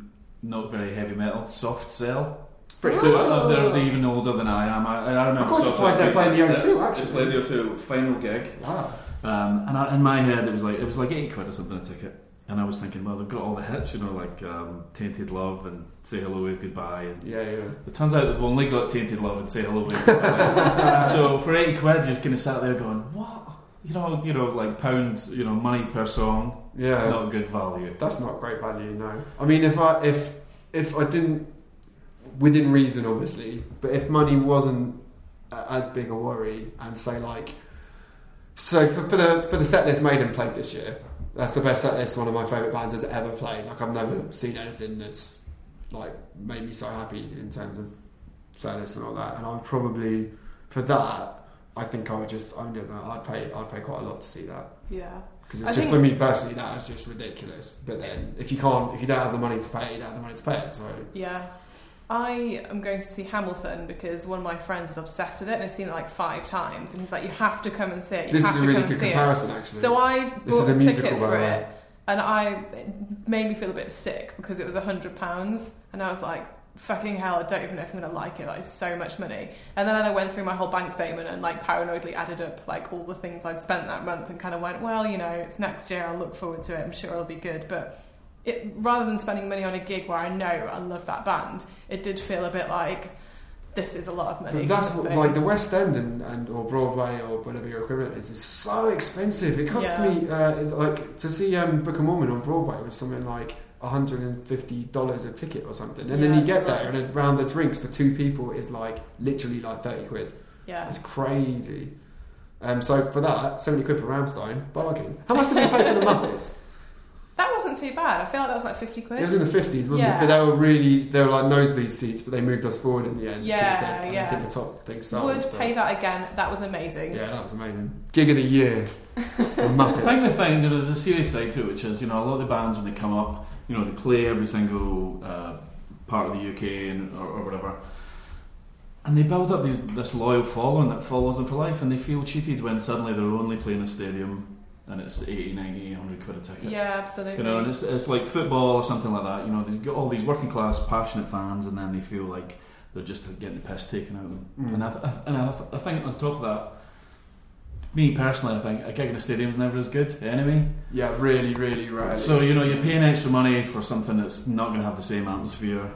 not very heavy metal Soft Cell. Pretty They're, cool. uh, they're, they're even older than I am. I, I remember. I'm quite surprised they're playing the O2, actually. They played the O2 final gig. Wow. Um, and I, in my head, it was like it was like eighty quid or something a ticket. And I was thinking, well, they've got all the hits, you know, like um, "Tainted Love" and "Say Hello, Wave Goodbye." And Yeah, yeah. it turns out they've only got "Tainted Love" and "Say Hello, Wave Goodbye." so for eighty quid, you're kind of sat there going, "What?" You know, you know, like pounds, you know, money per song, Yeah. not good value. That's not great value, no. I mean, if I if if I didn't, within reason, obviously, but if money wasn't as big a worry, and say like, so for, for the for the set list Maiden played this year, that's the best set list one of my favourite bands has ever played. Like I've never seen anything that's like made me so happy in terms of set list and all that. And I would probably for that, I think I would just I don't know, I'd pay I'd pay quite a lot to see that. Yeah. Because I it's just think- for me personally, that is just ridiculous. But then, if you can't, if you don't have the money to pay, you don't have the money to pay it. So Yeah. I am going to see Hamilton because one of my friends is obsessed with it and has seen it like five times. And he's like, you have to come and see it. You this have is a to really come good see it. comparison, actually. So I've bought a, a ticket for it, and I it made me feel a bit sick because it was a hundred pounds, and I was like, "Fucking hell! I don't even know if I'm gonna like it. Like, it's so much money." And then I went through my whole bank statement and like paranoidly added up like all the things I'd spent that month, and kind of went, "Well, you know, it's next year. I'll look forward to it. I'm sure it'll be good." But it rather than spending money on a gig where I know I love that band, it did feel a bit like this is a lot of money. But that's what, like the West End and, and or Broadway or whatever your equivalent is. is so expensive. It cost Yeah. me uh, like to see um, Book of Mormon on Broadway was something like hundred and fifty dollars a ticket or something. And Yeah, then you get there and a round of drinks for two people is like literally like thirty quid. yeah. It's crazy. Um, so for that, seventy quid for Rammstein, bargain. How much did we pay for the Muppets? That wasn't too bad. I feel like that was like fifty quid. It was in the fifties, wasn't Yeah. it? But they were really they were like nosebleed seats, but they moved us forward in the end. Yeah, they, yeah. I think the top thing sold. Would pay that again. That was amazing. Yeah, that was amazing. Gig of the year. The I think the Muppets. thing, you know, there's a serious side to it, which is, you know, a lot of the bands when they come up, you know, they play every single uh, part of the UK and, or, or whatever, and they build up these, this loyal following that follows them for life, and they feel cheated when suddenly they're only playing a stadium and it's 80, 90, 100 quid a ticket. Yeah, absolutely. You know, and it's, it's like football or something like that. You know, they've got all these working class, passionate fans, and then they feel like they're just getting the piss taken out of them. Mm. And I, th- and I, th- I think on top of that, me personally, I think a gig in a stadium is never as good anyway. Yeah, really, really rarely. So you know, you're paying extra money for something that's not going to have the same atmosphere.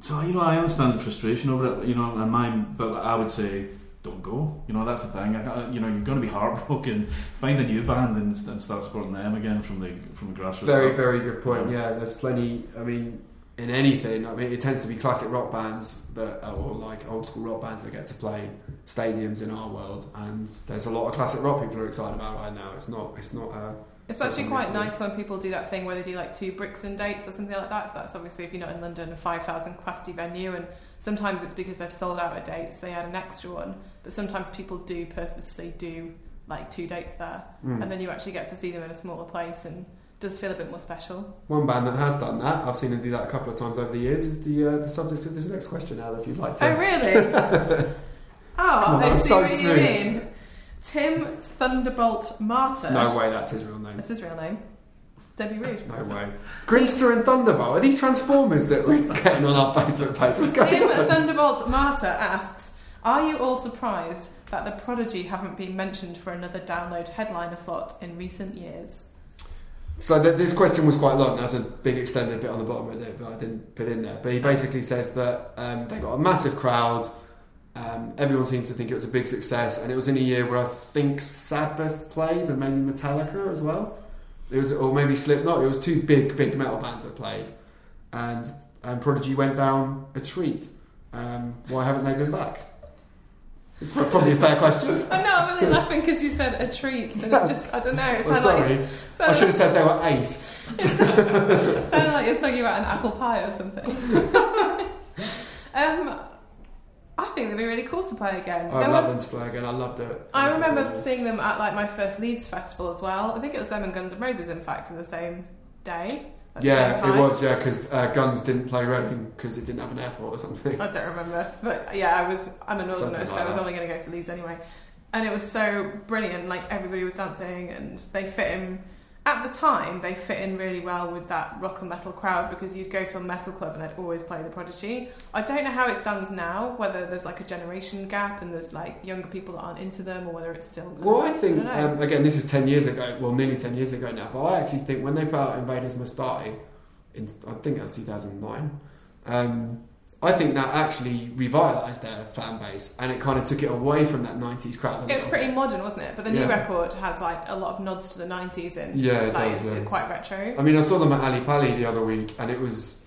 So you know, I understand the frustration over it. You know, and mine, but I would say. Don't go. You know that's the thing. I, you know you're going to be heartbroken. Find a new band and, and start supporting them again from the from the grassroots. very, up. very good point. Yeah, there's plenty. I mean, in anything, I mean, it tends to be classic rock bands that, or like old school rock bands that get to play stadiums in our world, and there's a lot of classic rock people are excited about right now. It's not, it's not. Uh, It's actually quite nice when people do that thing where they do like two Brixton dates or something like that. So that's obviously if you're not in London, a 5,000 capacity venue. And sometimes it's because they've sold out a date, so they add an extra one. But sometimes people do purposefully do like two dates there. mm. And then you actually get to see them in a smaller place and does feel a bit more special. One band that has done that, I've seen them do that a couple of times over the years, is the uh, the subject of this next question. Al, if you'd like to. Oh, really? oh, on, I see so what smooth. you mean. Tim Thunderbolt Martyr. No way, that's his real name. That's his real name. Don't rude. No way. Grimster and Thunderbolt are these Transformers that we're getting on our Facebook page? What's Tim? Thunderbolt Martyr asks, "Are you all surprised that the Prodigy haven't been mentioned for another download headliner slot in recent years?" So th- this question was quite long. There's a big extended bit on the bottom of it that I didn't put in there. But he basically says that um, they got a massive crowd. Um, everyone seemed to think it was a big success, and it was in a year where I think Sabbath played and maybe Metallica as well. It was, or maybe Slipknot. It was two big, big metal bands that played, and um, Prodigy went down a treat. Um, why haven't they been back? It's probably a fair question. I know, I'm really laughing because you said a treat, and it just, I don't know, it Well, sounded like, sorry, I should have said they were ace. it sounded like you're talking about an apple pie or something. um, I think they'd be really cool to play again. I There love was- them to play again. I loved it. I loved it. remember seeing them at like my first Leeds festival as well. I think it was them and Guns N' Roses, in fact, in the same day. Yeah, it was. Yeah, because uh, Guns didn't play Reading because it didn't have an airport or something. I don't remember, but yeah, I was. I'm a northerner, Something so I was that. only going to go to Leeds anyway. And it was so brilliant. Like everybody was dancing, and they fit in. At the time, they fit in really well with that rock and metal crowd because you'd go to a metal club and they'd always play the Prodigy. I don't know how it stands now, whether there's like a generation gap and there's like younger people that aren't into them, or whether it's still. Well, I think don't um, again, this is ten years ago. Well, nearly ten years ago now. But I actually think when they put out Invaders Must Die, in, I think that was two thousand nine. Um, I think that actually revitalised their fan base, and it kind of took it away from that '90s crowd. It was pretty modern, wasn't it? But the new Yeah. record has like a lot of nods to the 90s and Yeah, it like does. it's Yeah. quite retro. I mean, I saw them at Ali Pali the other week, and it was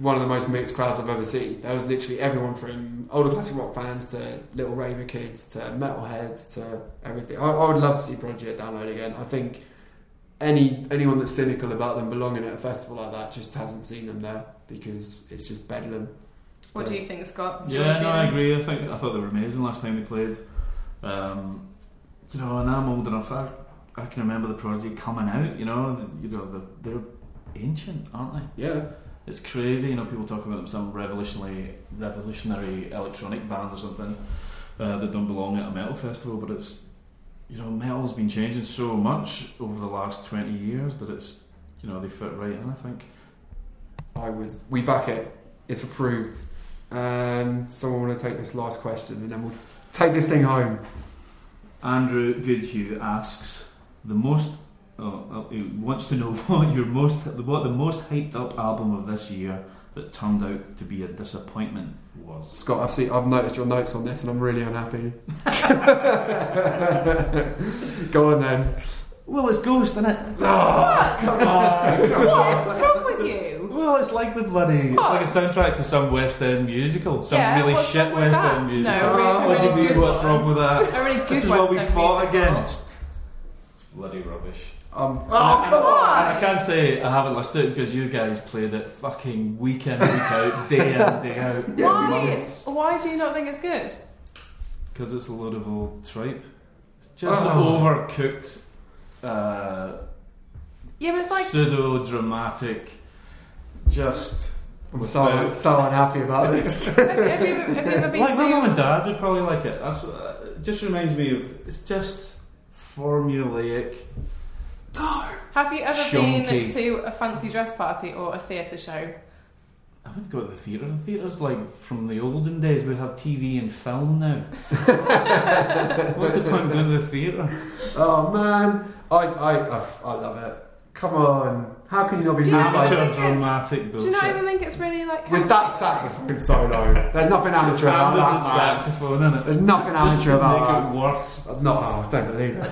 one of the most mixed crowds I've ever seen. There was literally everyone from older classic rock fans to little raver kids to metalheads to everything. I, I would love to see Prodigy download again. I think any anyone that's cynical about them belonging at a festival like that just hasn't seen them there because it's just bedlam. What do you think, Scott? Do Yeah, no, I agree. I think I thought they were amazing last time they played. Um, you know, and I'm old enough. I, I can remember the Prodigy coming out. You know, the, you know, the, they're ancient, aren't they? Yeah, It's crazy. You know, people talk about them some revolutionary, revolutionary electronic band or something uh, that don't belong at a metal festival. But it's, you know, metal's been changing so much over the last twenty years that it's, you know, they fit right in. I think. I would. We back it. It's approved. Um, someone want to take this last question, and then we'll take this thing home. Andrew Goodhue asks the most. Oh, oh, he wants to know what your most, what the most hyped up album of this year that turned out to be a disappointment was. Scott, I've seen, I've noticed your notes on this, and I'm really unhappy. Go on then. Well, it's Ghost, isn't it? Oh, come on, come on. Wrong with you? Well, it's like the bloody. It's like a soundtrack to some West End musical, some Yeah, really shit wrong West that? End musical. a really- a what do you mean? What's one. wrong with that? A really good This is what we End fought musical. against. It's bloody rubbish. Um, And I- come on! I can't say I haven't listened to it because you guys played it fucking week in, week out, day in, day out. Why? months. Why do you not think it's good? Because it's a load of old tripe. It's just Oh. overcooked, uh, Yeah, but it's like pseudo dramatic. Just I'm so, so unhappy about this. have, you- have you, have you ever been like my mum and dad would probably like it. That's uh, it. Just reminds me of it's just formulaic. Have you ever Shonky. been to a fancy dress party or a theatre show? I wouldn't go to the theatre. The theatre's like from the olden days. We have TV and film now. What's the point of going to the theatre? oh man, I, I, I, I love it. Come on, how can you not be Do you moved by what I Amateur think it's- dramatic Do bullshit. you not even think it's really like with that saxophone solo? There's nothing amateur about And there's a that. man. saxophone in it. There's nothing Just amateur to make about it worse. that. No, oh, I don't believe it.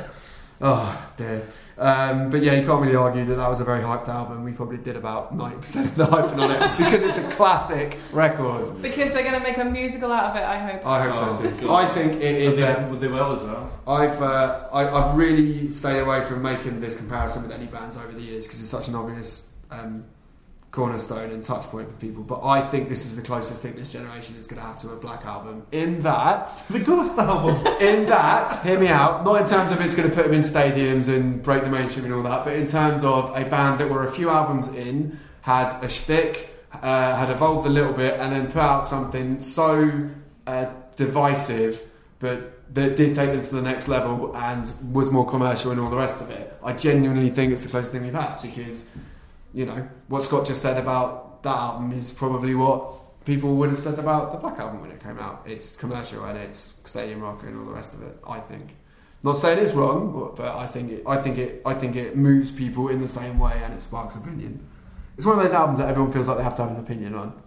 Oh dear. Um, but yeah, you can't really argue that that was a very hyped album. We probably did about 90% of the hyping on it because it's a classic record. because they're going to make a musical out of it. I hope. I hope Oh, so too. God. I think it is they, them. they will as well. I've uh, I, I've really stayed away from making this comparison with any bands over the years because it's such an obvious um, cornerstone and touch point for people. But I think this is the closest thing this generation is going to have to a Black album. In that, The Ghost album. in that, hear me out. Not in terms of it's going to put them in stadiums and break the mainstream and all that, but in terms of a band that were a few albums in, had a shtick, uh, had evolved a little bit, and then put out something so uh, divisive, but that did take them to the next level and was more commercial and all the rest of it. I genuinely think it's the closest thing we've had because, you know, what Scott just said about that album is probably what people would have said about the Black album when it came out. It's commercial and it's stadium rock and all the rest of it. I think. Not saying it's wrong, but, but I think it. I think it. I think it moves people in the same way and it sparks opinion. It's one of those albums that everyone feels like they have to have an opinion on.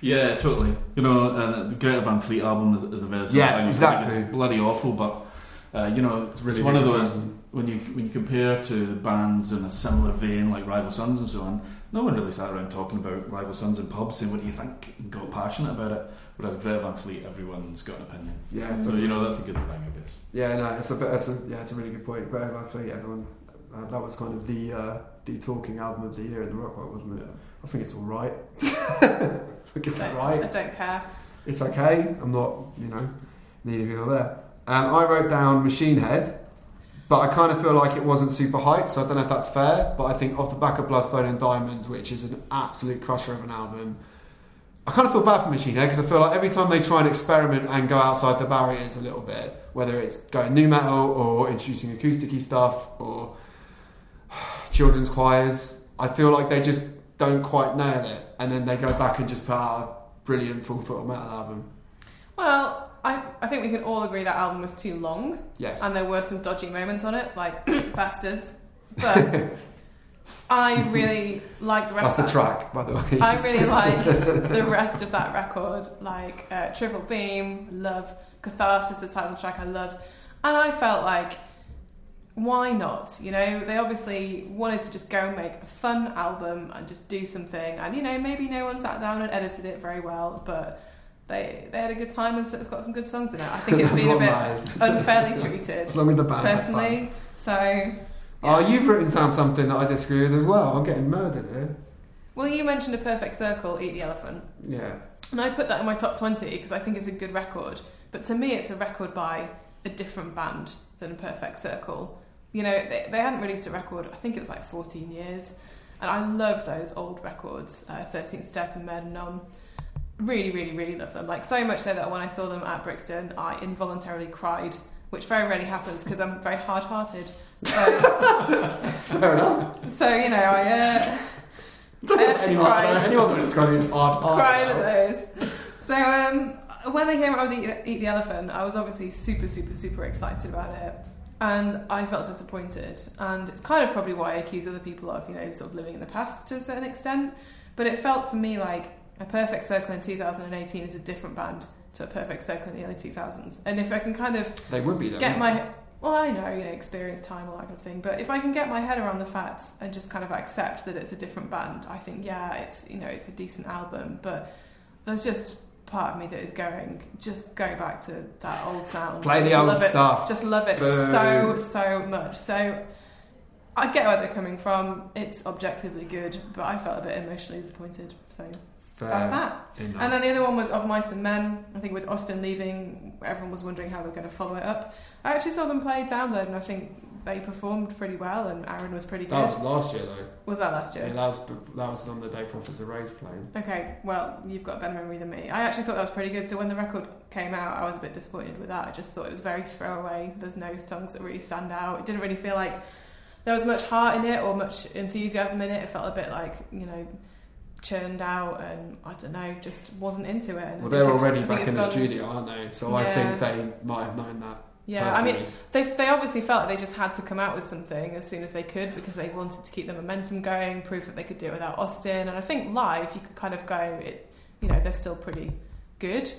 Yeah, totally. You know, and the Greta Van Fleet album is, is a very Yeah, thing. exactly. It's bloody awful, but uh, you know, it's, really one of those. When you when you compare to the bands in a similar vein like Rival Sons and so on. No one really sat around talking about Rival Sons in pubs saying, "What do you think?" and got passionate about it. Whereas Greta Van Fleet, everyone's got an opinion. Yeah. So definitely. you know that's a good thing, I guess. Yeah, no, it's a bit. It's a, yeah, it's a really good point. Greta Van Fleet, everyone. Uh, that was kind of the uh, the talking album of the year in the rock world, wasn't it? I think it's all right. I think it's Don't- I don't care. It's okay. I'm not, you know, neither here nor there. Um, I wrote down Machine Head, but I kind of feel like it wasn't super hyped, so I don't know if that's fair. But I think off the back of Bloodstone and Diamonds, which is an absolute crusher of an album, I kind of feel bad for Machine Head because I feel like every time they try and experiment and go outside the barriers a little bit, whether it's going new metal or introducing acousticy stuff or children's choirs, I feel like they just don't quite nail it, and then they go back and just put out a brilliant full throttle metal album. Well, I, I think we can all agree that album was too long, Yes. and there were some dodgy moments on it, like bastards. But I really like the rest. That's the track, by the way. I really like the rest of that record, like uh, Triple Beam, love Catharsis, the title track, I love, and I felt like why not? You know, they obviously wanted to just go and make a fun album and just do something, and you know, maybe no one sat down and edited it very well, but. They, they had a good time and so it's got some good songs in it. I think it's been a bit unfairly treated, As long as the band personally. So, Oh, you've written down something that I disagree with as well. I'm getting murdered here. well, you mentioned a perfect circle, Eat the Elephant. Yeah. And I put that in my top 20 because I think it's a good record. But to me, it's a record by a different band than Perfect Circle. You know, they, they hadn't released a record, I think it was like 14 years. And I love those old records, uh, 13th Step and Mer de Noms. Really, really, really love them. Like, so much so that when I saw them at Brixton, I involuntarily cried, which very rarely happens because I'm very hard hearted. Fair enough. so, you know, I. Uh, I actually anyone, cried. anyone that describes it as hard hard. cried at those. So um, when they came out with Eat, Eat the Elephant, I was obviously super, super, super excited about it. And I felt disappointed. And it's kind of probably why I accuse other people of, you know, sort of living in the past to a certain extent. But it felt to me like a Perfect Circle in 2018 is a different band to a Perfect Circle in the early 2000s. And if I can kind of They would be though. get my well i know you know experience time all that kind of thing but if i can get my head around the facts and just kind of accept that it's a different band i think yeah it's you know it's a decent album but there's just part of me that is going just go back to that old sound Play the Just old love it stuff. just love it Boo. so so much so I get where they're coming from. It's objectively good, but I felt a bit emotionally disappointed. So that's that. enough. And then the other one was Of Mice and Men. I think with Austin leaving, everyone was wondering how they were going to follow it up. I actually saw them play Download, and I think they performed pretty well, and Aaron was pretty good. that was last year though. Was that last Yeah, year? that was that was on the day Prophets of Rage playing. Okay, well, you've got a better memory than me. I actually thought that was pretty good. So when the record came out, I was a bit disappointed with that. I just thought it was very throwaway. There's no songs that really stand out. It didn't really feel like there was much heart in it or much enthusiasm in it. It felt a bit like, you know, churned out and I don't know, just wasn't into it. And Well, they're already back in the studio, aren't they? So I think they might have known that. Yeah, I mean, personally. they they obviously felt like they just had to come out with something as soon as they could because they wanted to keep the momentum going, prove that they could do it without Austin. And I think live, you could kind of go, it, you know, they're still pretty good,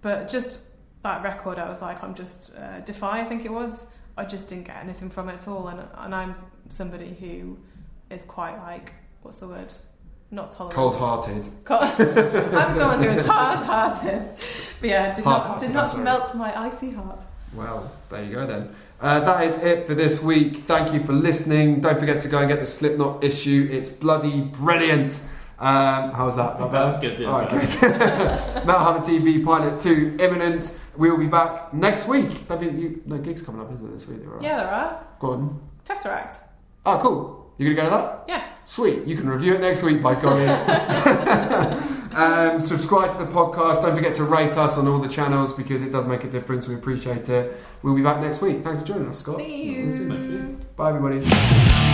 but just that record, I was like, I'm just uh, Defy, I think it was. I just didn't get anything from it at all, and and I'm somebody who is quite like what's the word? Not tolerant. Cold-hearted. Cold- I'm someone who is hard-hearted, but yeah, did not Hard-hearted, did I'm not sorry. melt my icy heart. Well, there you go then. Uh, that is it for this week. Thank you for listening. Don't forget to go and get the Slipknot issue. It's bloody brilliant. Um, how was that? Not bad? That's good, yeah. All right, good. Metal Hammer TV Pilot 2 imminent. We will be back next week. I think you no gigs coming up, isn't it, this week? Right? Yeah, there are. Go on. Tesseract. Oh, cool. You gonna go to that? Yeah. Sweet. You can review it next week by going. um, subscribe to the podcast. Don't forget to rate us on all the channels because it does make a difference. We appreciate it. We'll be back next week. Thanks for joining us, Scott. See Thank you. you. Bye, everybody.